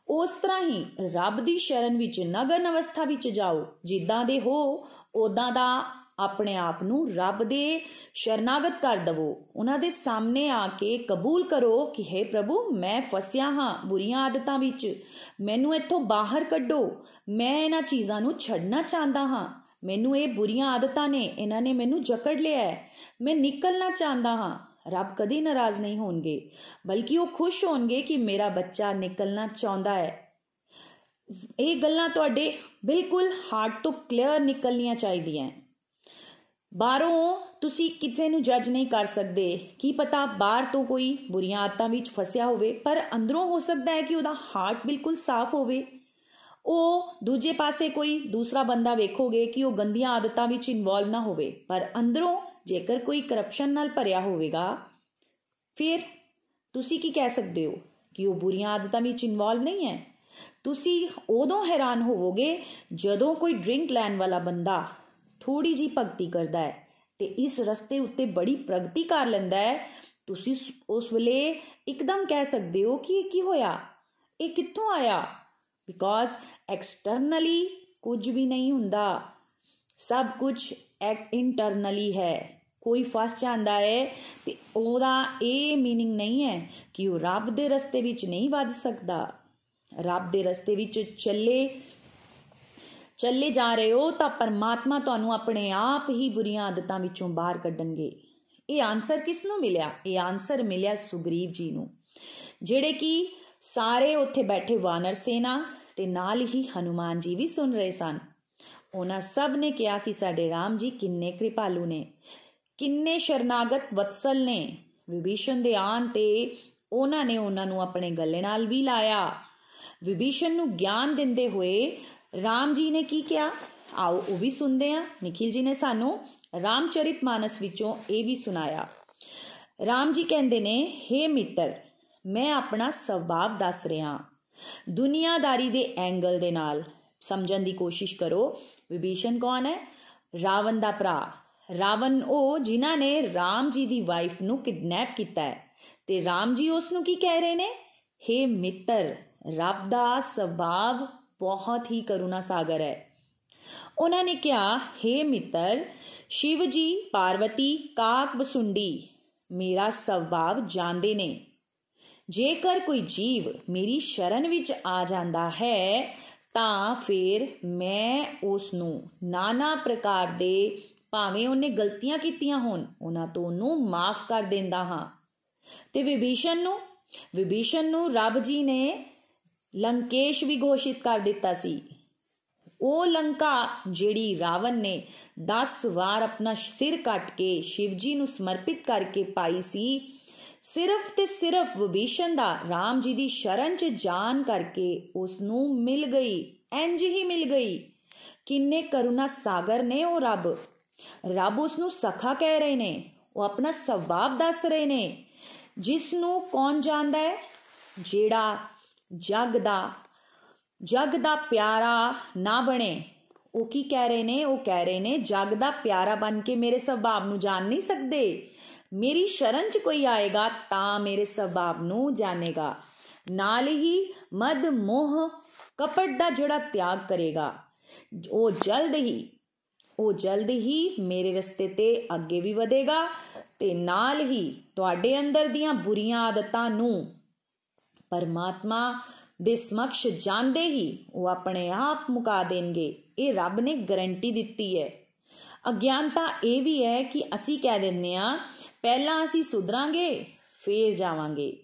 ਉਸ ਤਰ੍ਹਾਂ ਹੀ ਰੱਬ ਦੀ ਸ਼ਰਨ ਵਿੱਚ ਨਗਨ ਅਵਸਥਾ ਵਿੱਚ ਜਾਓ। ਜਿੱਦਾਂ ਦੇ ਹੋ ਉਦਾਂ ਦਾ ਆਪਣੇ ਆਪ ਨੂੰ ਰੱਬ ਦੇ ਸ਼ਰਨਾਗਤ ਕਰ ਦਵੋ। ਉਹਨਾਂ ਦੇ ਸਾਹਮਣੇ ਆ ਕੇ ਕਬੂਲ ਕਰੋ ਕਿ ਹੈ ਪ੍ਰਭੂ, ਮੈਂ ਫਸਿਆ ਹਾਂ ਬੁਰੀਆਂ ਆਦਤਾਂ ਵਿੱਚ। ਮੈਨੂੰ ਇੱਥੋਂ ਬਾਹਰ ਕੱਢੋ। ਮੈਂ ਇਹਨਾਂ ਚੀਜ਼ਾਂ ਨੂੰ ਛੱਡਣਾ ਚਾਹੁੰਦਾ ਹਾਂ। ਮੈਨੂੰ ਇਹ ਬੁਰੀਆਂ ਆਦਤਾਂ ਨੇ, ਇਹਨਾਂ ਨੇ ਮੈਨੂੰ ਜਕੜ ਲਿਆ ਹੈ। ਮੈਂ ਨਿਕਲਣਾ ਚਾਹੁੰਦਾ ਹਾਂ। ਰੱਬ ਕਦੀ ਨਾਰਾਜ਼ ਨਹੀਂ ਹੋਣਗੇ, ਬਲਕਿ ਉਹ ਖੁਸ਼ ਹੋਣਗੇ ਕਿ ਮੇਰਾ ਬੱਚਾ ਨਿਕਲਣਾ ਚਾਹੁੰਦਾ ਹੈ। ਇਹ ਗੱਲਾਂ ਤੁਹਾਡੇ ਬਿਲਕੁਲ ਹਾਰਟ ਤੋਂ ਕਲੀਅਰ ਨਿਕਲਣੀਆਂ ਚਾਹੀਦੀਆਂ ਬਾਹਰੋਂ ਤੁਸੀਂ ਕਿਸੇ ਨੂੰ ਜੱਜ ਨਹੀਂ ਕਰ ਸਕਦੇ। ਕੀ ਪਤਾ ਬਾਹਰ ਤੋਂ ਕੋਈ ਬੁਰੀਆਂ ਆਦਤਾਂ ਵਿੱਚ ਫਸਿਆ ਹੋਵੇ, ਪਰ ਅੰਦਰੋਂ ਹੋ ਸਕਦਾ ਹੈ ਕਿ ਉਹਦਾ ਹਾਰਟ ਬਿਲਕੁਲ ਸਾਫ਼ ਹੋਵੇ। ਉਹ ਦੂਜੇ ਪਾਸੇ ਕੋਈ ਦੂਸਰਾ ਬੰਦਾ ਵੇਖੋਗੇ ਕਿ ਉਹ ਗੰਦੀਆਂ ਆਦਤਾਂ ਵਿੱਚ ਇਨਵੋਲਵ ਨਾ ਹੋਵੇ, ਪਰ ਅੰਦਰੋਂ ਜੇਕਰ ਕੋਈ ਕਰਪਸ਼ਨ ਨਾਲ ਭਰਿਆ ਹੋਵੇਗਾ, ਫਿਰ ਤੁਸੀਂ ਕੀ ਕਹਿ ਸਕਦੇ ਹੋ ਕਿ ਉਹ ਬੁਰੀਆਂ ਆਦਤਾਂ ਵਿੱਚ ਇਨਵੋਲਵ ਨਹੀਂ ਹੈ? ਤੁਸੀਂ ਉਦੋਂ ਹੈਰਾਨ ਹੋਵੋਗੇ ਜਦੋਂ ਕੋਈ ਡਰਿੰਕ ਲੈਣ ਵਾਲਾ ਬੰਦਾ ਥੋੜੀ ਜੀ ਭਗਤੀ ਕਰਦਾ ਹੈ ਤੇ ਇਸ ਰਸਤੇ ਉੱਤੇ ਬੜੀ ਪ੍ਰਗਤੀ ਕਰ ਲੈਂਦਾ ਹੈ। ਤੁਸੀਂ ਉਸ ਵੇਲੇ ਇੱਕਦਮ ਕਹਿ ਸਕਦੇ ਹੋ ਕਿ ਇਹ ਕੀ ਹੋਇਆ? ਇਹ ਕਿੱਥੋਂ ਆਇਆ? ਬਿਕੋਜ਼ ਐਕਸਟਰਨਲੀ ਕੁਝ ਵੀ ਨਹੀਂ ਹੁੰਦਾ। ਸਭ ਕੁਝ ਇੰਟਰਨਲੀ ਹੈ। ਕੋਈ ਫਸ ਜਾਂਦਾ ਹੈ ਤੇ ਉਹਦਾ ਇਹ ਮੀਨਿੰਗ ਨਹੀਂ ਹੈ ਕਿ ਉਹ ਰੱਬ ਦੇ ਰਸਤੇ ਵਿੱਚ ਨਹੀਂ ਵੱਧ ਸਕਦਾ। ਰੱਬ ਦੇ ਰਸਤੇ ਵਿੱਚ ਚੱਲੇ ਚੱਲੇ ਜਾ ਰਹੇ ਹੋ ਤਾਂ ਪਰਮਾਤਮਾ ਤੁਹਾਨੂੰ ਆਪਣੇ ਆਪ ਹੀ ਬੁਰੀਆਂ ਆਦਤਾਂ ਵਿੱਚੋਂ ਬਾਹਰ ਕੱਢਣਗੇ। ਇਹ ਆਨਸਰ ਕਿਸ ਨੂੰ ਮਿਲਿਆ? ਇਹ ਆਨਸਰ ਮਿਲਿਆ ਸੁਗਰੀਵ ਜੀ ਨੂੰ, ਜਿਹੜੇ ਕਿ ਸਾਰੇ ਉੱਥੇ ਬੈਠੇ ਵਾਨਰ ਸੇਨਾ ਤੇ ਨਾਲ ਹੀ ਹਨੂਮਾਨ ਜੀ ਵੀ ਸੁਣ ਰਹੇ ਸਨ। ਉਹਨਾਂ ਸਭ ਨੇ ਕਿਹਾ ਕਿ ਸਾਡੇ RAM ਜੀ ਕਿੰਨੇ ਕਿਰਪਾਲੂ ਨੇ, ਕਿੰਨੇ ਸ਼ਰਨਾਗਤ ਵਤਸਲ ਨੇ। ਵਿਭੀਸ਼ਣ ਦੇ ਆਨ ਤੇ ਉਹਨਾਂ ਨੇ ਉਹਨਾਂ ਨੂੰ ਆਪਣੇ ਗੱਲੇ ਨਾਲ ਵੀ ਲਾਇਆ। ਵਿਭੀਸ਼ਣ ਨੂੰ ਗਿਆਨ ਦਿੰਦੇ ਹੋਏ ਰਾਮ ਜੀ ਨੇ ਕੀ ਕਿਹਾ? ਆਓ ਉਹ ਵੀ ਸੁਣਦੇ ਹਾਂ। ਨikhil ji ਨੇ ਸਾਨੂੰ ਰਾਮਚਰਿਤ ਮਾਨਸ ਵਿੱਚੋਂ ਇਹ ਵੀ ਸੁਣਾਇਆ। ਰਾਮ ਜੀ ਕਹਿੰਦੇ ਨੇ हे ਮਿੱਤਰ, ਮੈਂ ਆਪਣਾ ਸੁਭਾਅ ਦੱਸ ਰਿਹਾ ਦੁਨੀਆਦਾਰੀ ਦੇ ਐਂਗਲ ਦੇ ਨਾਲ ਸਮਝਣ ਦੀ ਕੋਸ਼ਿਸ਼ ਕਰੋ। ਵਿਭੀਸ਼ਣ ਕੌਣ ਹੈ? ਰਾਵਣ ਦਾ ਭਰਾ। ਰਾਵਣ ਉਹ ਜਿਨ੍ਹਾਂ ਨੇ ਰਾਮ ਜੀ ਦੀ ਵਾਈਫ ਨੂੰ ਕਿਡਨੈਪ ਕੀਤਾ ਹੈ। ਤੇ ਰਾਮ ਜੀ ਉਸ ਨੂੰ ਕੀ ਕਹਿ ਰਹੇ ਨੇ? हे ਮਿੱਤਰ, ਰੱਬ ਦਾ ਸੁਭਾਅ ਬਹੁਤ ਹੀ ਕਰੁਣਾ ਸਾਗਰ ਹੈ ਉਹਨਾਂ ਨੇ ਕਿਹਾ हे ਮਿੱਤਰ ਸ਼ਿਵ ਜੀ ਪਾਰਵਤੀ ਕਾਕ ਬਸੁੰਡੀ ਮੇਰਾ ਸੁਭਾਅ ਜਾਣਦੇ ਨੇ ਜੇਕਰ ਕੋਈ ਜੀਵ ਮੇਰੀ ਸ਼ਰਨ ਵਿੱਚ ਆ ਜਾਂਦਾ ਹੈ ਤਾਂ ਫਿਰ ਮੈਂ ਉਸ ਨੂੰ নানা ਪ੍ਰਕਾਰ ਦੇ ਭਾਵੇਂ ਉਹਨੇ ਗਲਤੀਆਂ ਕੀਤੀਆਂ ਹੋਣ ਉਹਨਾਂ ਤੋਂ ਉਹਨੂੰ ਮਾਫ ਕਰ ਦਿੰਦਾ ਹਾਂ ਤੇ ਵਿਭੀਸ਼ਣ ਨੂੰ ਵਿਭੀਸ਼ਣ ਨੂੰ ਰੱਬ ਜੀ ਨੇ ਲੰਕੇਸ਼ ਵੀ ਘੋਸ਼ਿਤ ਕਰ ਦਿੱਤਾ ਸੀ। ਉਹ ਲੰਕਾ ਜਿਹੜੀ ਰਾਵਣ ਨੇ 10 ਵਾਰ ਆਪਣਾ ਸਿਰ ਕੱਟ ਕੇ ਸ਼ਿਵਜੀ ਨੂੰ ਸਮਰਪਿਤ ਕਰਕੇ ਪਾਈ ਸੀ, ਸਿਰਫ ਤੇ ਸਿਰਫ ਵਿਭੀਸ਼ਣ ਦਾ ਰਾਮ ਜੀ ਦੀ ਸ਼ਰਨ 'ਚ ਜਾਣ ਕਰਕੇ ਉਸ ਨੂੰ ਮਿਲ ਗਈ ਇੰਜ ਹੀ ਮਿਲ ਗਈ। ਕਿੰਨੇ ਕਰੁਣਾ ਸਾਗਰ ਨੇ ਉਹ ਰੱਬ। ਰੱਬ ਉਸ ਨੂੰ ਸਖਾ ਕਹਿ ਰਹੇ ਨੇ, ਉਹ ਆਪਣਾ ਸੁਭਾਅ ਦੱਸ ਰਹੇ ਨੇ। ਜਿਸ ਨੂੰ ਕੌਣ ਜਾਣਦਾ ਹੈ? ਜਿਹੜਾ ਜਗ ਦਾ ਜਗ ਦਾ ਪਿਆਰਾ ਨਾ ਬਣੇ। ਉਹ ਕੀ ਕਹਿ ਰਹੇ ਨੇ? ਉਹ ਕਹਿ ਰਹੇ ਨੇ, ਜਗ ਦਾ ਪਿਆਰਾ ਬਣ ਕੇ ਮੇਰੇ ਸੁਭਾਅ ਨੂੰ ਜਾਣ ਨਹੀਂ ਸਕਦੇ। ਮੇਰੀ ਸ਼ਰਨ 'ਚ ਕੋਈ ਆਏਗਾ ਤਾਂ ਮੇਰੇ ਸੁਭਾਅ ਨੂੰ ਜਾਣੇਗਾ। ਨਾਲ ਹੀ ਮਦ, ਮੋਹ, ਕਪਟ ਦਾ ਜਿਹੜਾ ਤਿਆਗ ਕਰੇਗਾ, ਉਹ ਜਲਦ ਹੀ, ਉਹ ਜਲਦ ਹੀ ਮੇਰੇ ਰਸਤੇ ਤੇ ਅੱਗੇ ਵੀ ਵਧੇਗਾ ਤੇ ਨਾਲ ਹੀ ਤੁਹਾਡੇ ਅੰਦਰ ਦੀਆਂ ਬੁਰੀਆਂ ਆਦਤਾਂ ਨੂੰ ਪਰਮਾਤਮਾ ਦੇ ਸਮਕਸ਼ ਜਾਂਦੇ ਹੀ ਉਹ ਆਪਣੇ ਆਪ ਮੁਕਾ ਦੇਣਗੇ। ਇਹ ਰੱਬ ਨੇ ਗਾਰੰਟੀ ਦਿੱਤੀ ਹੈ। ਅਗਿਆਨਤਾ ਇਹ ਵੀ ਹੈ ਕਿ ਅਸੀਂ ਕਹਿ ਦਿੰਦੇ ਆ ਪਹਿਲਾਂ ਅਸੀਂ ਸੁਧਰਾਂਗੇ, ਫੇਰ ਜਾਵਾਂਗੇ।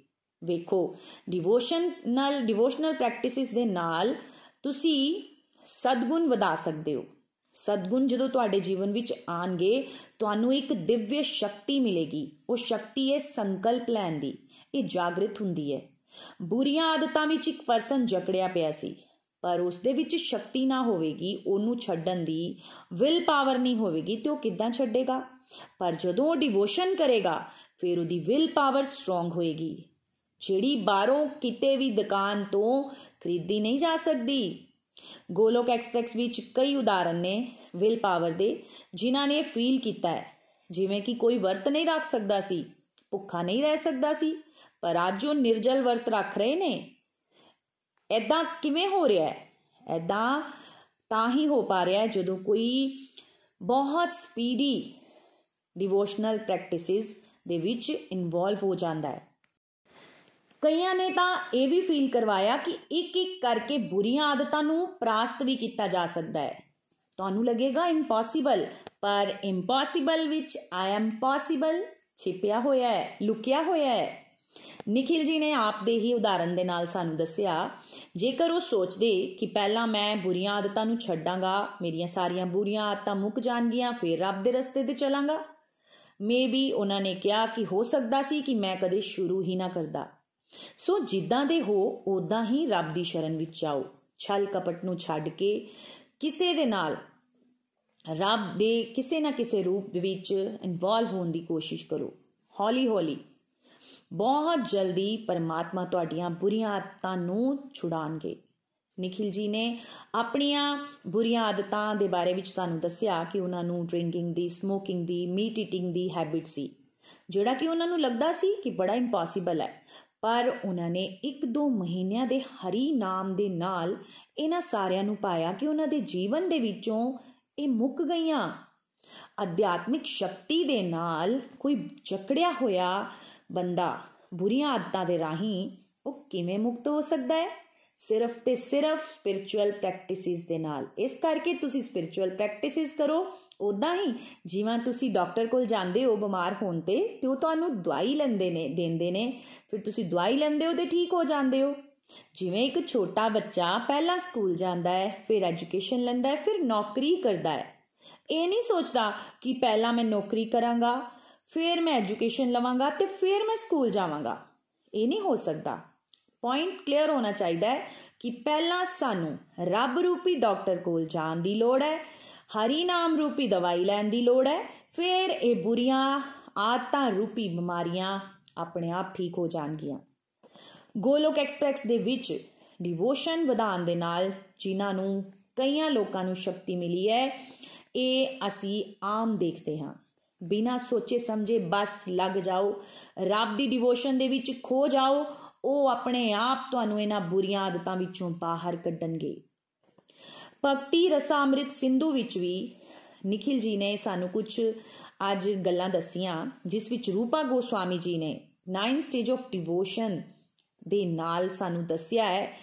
ਵੇਖੋ ਡਿਵੋਸ਼ਨ ਨਾਲ ਡਿਵੋਸ਼ਨਲ ਪ੍ਰੈਕਟਿਸਿਸ ਦੇ ਨਾਲ ਤੁਸੀਂ ਸਦਗੁਣ ਵਧਾ ਸਕਦੇ ਹੋ। ਸਦਗੁਣ ਜਦੋਂ ਤੁਹਾਡੇ ਜੀਵਨ ਵਿੱਚ ਆਣਗੇ, ਤੁਹਾਨੂੰ ਇੱਕ ਦਿਵਯ ਸ਼ਕਤੀ ਮਿਲੇਗੀ। ਉਹ ਸ਼ਕਤੀ ਹੈ ਸੰਕਲਪ ਲੈਣ ਦੀ। ਇਹ ਜਾਗਰਿਤ ਹੁੰਦੀ ਹੈ। ਬੁਰੀਆਂ ਆਦਤਾਂ ਵਿੱਚ ਇੱਕ ਪਰਸਨ ਜਕੜਿਆ ਪਿਆ ਸੀ, ਪਰ ਉਸ ਦੇ ਵਿੱਚ ਸ਼ਕਤੀ ਨਾ ਹੋਵੇਗੀ, ਉਹਨੂੰ ਛੱਡਣ ਦੀ ਵਿਲ ਪਾਵਰ ਨਹੀਂ ਹੋਵੇਗੀ ਤੇ ਉਹ ਕਿੱਦਾਂ ਛੱਡੇਗਾ? ਪਰ ਜਦੋਂ ਉਹ ਡਿਵੋਸ਼ਨ ਕਰੇਗਾ, ਫਿਰ ਉਹਦੀ ਵਿਲ ਪਾਵਰ ਸਟਰੋਂਗ ਹੋਏਗੀ। ਜਿਹੜੀ ਬਾਹਰੋਂ ਕਿਤੇ ਵੀ ਦੁਕਾਨ ਤੋਂ ਖਰੀਦੀ ਨਹੀਂ ਜਾ ਸਕਦੀ। ਗੋਲੋਕ ਐਕਸਪ੍ਰੈਸ ਵਿੱਚ ਕਈ ਉਦਾਹਰਨ ਨੇ ਵਿਲ ਪਾਵਰ ਦੇ, ਜਿਨ੍ਹਾਂ ਨੇ ਫੀਲ ਕੀਤਾ ਹੈ। ਜਿਵੇਂ ਕਿ ਕੋਈ ਵਰਤ ਨਹੀਂ ਰੱਖ ਸਕਦਾ ਸੀ, ਭੁੱਖਾ ਨਹੀਂ ਰਹਿ ਸਕਦਾ ਸੀ ਪਰ ਅੱਜ ਉਹ ਨਿਰਜਲ ਵਰਤ ਰੱਖ ਰਹੇ ਨੇ। ਐਦਾਂ ਕਿਵੇਂ ਹੋ ਰਿਹਾ ਹੈ? ਐਦਾਂ ਤਾਂ ਹੀ ਹੋ ਪਾ ਰਿਹਾ ਜਦੋਂ ਕੋਈ ਬਹੁਤ ਸਪੀਡੀ ਡਿਵੋਸ਼ਨਲ ਪ੍ਰੈਕਟਿਸਿਸ ਦੇ ਵਿੱਚ ਇਨਵੋਲਵ ਹੋ ਜਾਂਦਾ ਹੈ। ਕਈਆਂ ਨੇ ਤਾਂ ਇਹ ਵੀ ਫੀਲ ਕਰਵਾਇਆ ਕਿ ਇੱਕ ਇੱਕ ਕਰਕੇ ਬੁਰੀਆਂ ਆਦਤਾਂ ਨੂੰ ਪ੍ਰਾਸਤ ਵੀ ਕੀਤਾ ਜਾ ਸਕਦਾ ਹੈ। ਤੁਹਾਨੂੰ ਲੱਗੇਗਾ ਇੰਪੋਸੀਬਲ ਪਰ ਇੰਪੋਸੀਬਲ ਵਿੱਚ ਆਈ ਐਮ ਪੋਸੀਬਲ ਛਿਪਿਆ ਹੋਇਆ ਹੈ, ਲੁਕਿਆ ਹੋਇਆ ਹੈ। ਨikhil ji ਨੇ ਆਪ ਦੇ ਹੀ ਉਦਾਹਰਨ ਦੇ ਨਾਲ ਸਾਨੂੰ ਦੱਸਿਆ, ਜੇਕਰ ਉਹ ਸੋਚਦੇ ਕਿ ਪਹਿਲਾਂ ਮੈਂ ਬੁਰੀਆਂ ਆਦਤਾਂ ਨੂੰ ਛੱਡਾਂਗਾ, ਮੇਰੀਆਂ ਸਾਰੀਆਂ ਬੁਰੀਆਂ ਆਦਤਾਂ ਮੁੱਕ ਜਾਣਗੀਆਂ, ਫਿਰ ਰੱਬ ਦੇ ਰਸਤੇ ਤੇ ਚੱਲਾਂਗਾ। ਮੇਬੀ ਉਹਨਾਂ ਨੇ ਕਿਹਾ ਕਿ ਹੋ ਸਕਦਾ ਸੀ ਕਿ ਮੈਂ ਕਦੇ ਸ਼ੁਰੂ ਹੀ ਨਾ ਕਰਦਾ। ਸੋ ਜਿੱਦਾਂ ਦੇ ਹੋ ਉਦਾਂ ਹੀ ਰੱਬ ਦੀ ਸ਼ਰਨ ਵਿੱਚ ਜਾਓ ਛਲ ਕਪਟ ਨੂੰ ਛੱਡ ਕੇ ਕਿਸੇ ਦੇ ਨਾਲ, ਰੱਬ ਦੇ ਕਿਸੇ ਨਾ ਕਿਸੇ ਰੂਪ ਵਿੱਚ ਇਨਵੋਲਵ ਹੋਣ ਦੀ ਕੋਸ਼ਿਸ਼ ਕਰੋ। ਹੌਲੀ ਹੌਲੀ ਬਹੁਤ ਜਲਦੀ ਪਰਮਾਤਮਾ ਤੁਹਾਡੀਆਂ ਬੁਰੀਆਂ ਆਦਤਾਂ ਨੂੰ ਛੁਡਾਣਗੇ ਨikhil ji ਨੇ ਆਪਣੀਆਂ ਬੁਰੀਆਂ ਆਦਤਾਂ ਦੇ ਬਾਰੇ ਵਿੱਚ ਸਾਨੂੰ ਦੱਸਿਆ ਕਿ ਉਹਨਾਂ ਨੂੰ ਡਰਿੰਕਿੰਗ ਦੀ ਸਮੋਕਿੰਗ ਦੀ ਮੀਟ ਈਟਿੰਗ ਦੀ ਹੈਬਿਟ ਸੀ, ਜਿਹੜਾ ਕਿ ਉਹਨਾਂ ਨੂੰ ਲੱਗਦਾ ਸੀ ਕਿ ਬੜਾ ਇੰਪੋਸੀਬਲ ਹੈ। ਪਰ ਉਹਨਾਂ ਨੇ 1-2 ਮਹੀਨਿਆਂ ਦੇ ਹਰੀ ਨਾਮ ਦੇ ਨਾਲ ਇਹਨਾਂ ਸਾਰਿਆਂ ਨੂੰ ਪਾਇਆ ਕਿ ਉਹਨਾਂ ਦੇ ਜੀਵਨ ਦੇ ਵਿੱਚੋਂ ਇਹ ਮੁੱਕ ਗਈਆਂ। ਅਧਿਆਤਮਿਕ ਸ਼ਕਤੀ ਦੇ ਨਾਲ ਕੋਈ ਜਕੜਿਆ ਹੋਇਆ ਬੰਦਾ ਬੁਰੀਆਂ ਆਦਤਾਂ ਦੇ ਰਾਹੀਂ ਉਹ ਕਿਵੇਂ ਮੁਕਤ ਹੋ ਸਕਦਾ ਹੈ? ਸਿਰਫ ਤੇ ਸਿਰਫ ਸਪਿਰਚੁਅਲ ਪ੍ਰੈਕਟਿਸਿਸ ਦੇ ਨਾਲ। ਇਸ ਕਰਕੇ ਤੁਸੀਂ ਸਪਿਰਚੁਅਲ ਪ੍ਰੈਕਟਿਸਿਸ ਕਰੋ। ਉਦਾਂ ਹੀ ਜਿਵੇਂ ਤੁਸੀਂ ਡਾਕਟਰ ਕੋਲ ਜਾਂਦੇ ਹੋ ਬਿਮਾਰ ਹੋਣ ਤੇ ਤੇ ਉਹ ਤੁਹਾਨੂੰ ਦਵਾਈ ਲੈਂਦੇ ਨੇ, ਦਿੰਦੇ ਨੇ। ਫਿਰ ਤੁਸੀਂ ਦਵਾਈ ਲੈਂਦੇ ਹੋ ਤੇ ਠੀਕ ਹੋ ਜਾਂਦੇ ਹੋ। ਜਿਵੇਂ ਇੱਕ ਛੋਟਾ ਬੱਚਾ ਪਹਿਲਾਂ ਸਕੂਲ ਜਾਂਦਾ ਹੈ, ਫਿਰ ਐਜੂਕੇਸ਼ਨ ਲੈਂਦਾ ਹੈ, ਫਿਰ ਨੌਕਰੀ ਕਰਦਾ ਹੈ। ਇਹ ਨਹੀਂ ਸੋਚਦਾ ਕਿ ਪਹਿਲਾਂ ਮੈਂ ਨੌਕਰੀ ਕਰਾਂਗਾ ਫਿਰ ਮੈਂ ਐਜੂਕੇਸ਼ਨ ਲਵਾਂਗਾ ਤੇ ਫਿਰ ਮੈਂ ਸਕੂਲ ਜਾਵਾਂਗਾ। ਇਹ ਨਹੀਂ ਹੋ ਸਕਦਾ। ਪੁਆਇੰਟ ਕਲੀਅਰ ਹੋਣਾ ਚਾਹੀਦਾ ਹੈ ਕਿ ਪਹਿਲਾਂ ਸਾਨੂੰ ਰੱਬ ਰੂਪੀ ਡਾਕਟਰ ਕੋਲ ਜਾਣ ਦੀ ਲੋੜ ਹੈ, ਹਰੀ ਨਾਮ ਰੂਪੀ ਦਵਾਈ ਲੈਣ ਦੀ ਲੋੜ ਹੈ, ਫਿਰ ਇਹ ਬੁਰੀਆਂ, ਆਦਤਾਂ ਰੂਪੀ ਬਿਮਾਰੀਆਂ ਆਪਣੇ ਆਪ ਠੀਕ ਹੋ ਜਾਣਗੀਆਂ। ਗੋਲੋਕ ਐਕਸਪ੍ਰੈਸ ਦੇ ਵਿੱਚ ਡਿਵੋਸ਼ਨ ਵਧਾਉਣ ਦੇ ਨਾਲ ਜਿਨ੍ਹਾਂ ਨੂੰ ਕਈਆਂ ਲੋਕਾਂ ਨੂੰ ਸ਼ਕਤੀ ਮਿਲੀ ਹੈ, ਇਹ ਅਸੀਂ ਆਮ ਦੇਖਦੇ ਹਾਂ। ਬਿਨਾ ਸੋਚੇ ਸਮਝੇ ਬਸ ਲੱਗ ਜਾਓ। ਰੱਬ ਦੀ ਡਿਵੋਸ਼ਨ ਦੇ ਵਿੱਚ ਖੋ ਜਾਓ। ਉਹ ਆਪਣੇ ਆਪ ਤੁਹਾਨੂੰ ਇਹਨਾਂ ਬੁਰੀਆਂ ਆਦਤਾਂ ਵਿੱਚੋਂ ਬਾਹਰ ਕੱਢਣਗੇ। ਭਗਤੀ ਰਸਾ ਅੰਮ੍ਰਿਤ ਸਿੰਧੂ ਵਿੱਚ ਵੀ ਨikhil ji ਨੇ ਸਾਨੂੰ ਕੁਝ ਅੱਜ ਗੱਲਾਂ ਦੱਸੀਆਂ, ਜਿਸ ਵਿੱਚ ਰੂਪਾ ਗੋਸਵਾਮੀ ਜੀ ਨੇ 9 ਸਟੇਜ ਆਫ ਡਿਵੋਸ਼ਨ ਦੇ ਨਾਲ ਸਾਨੂੰ ਦੱਸਿਆ ਹੈ,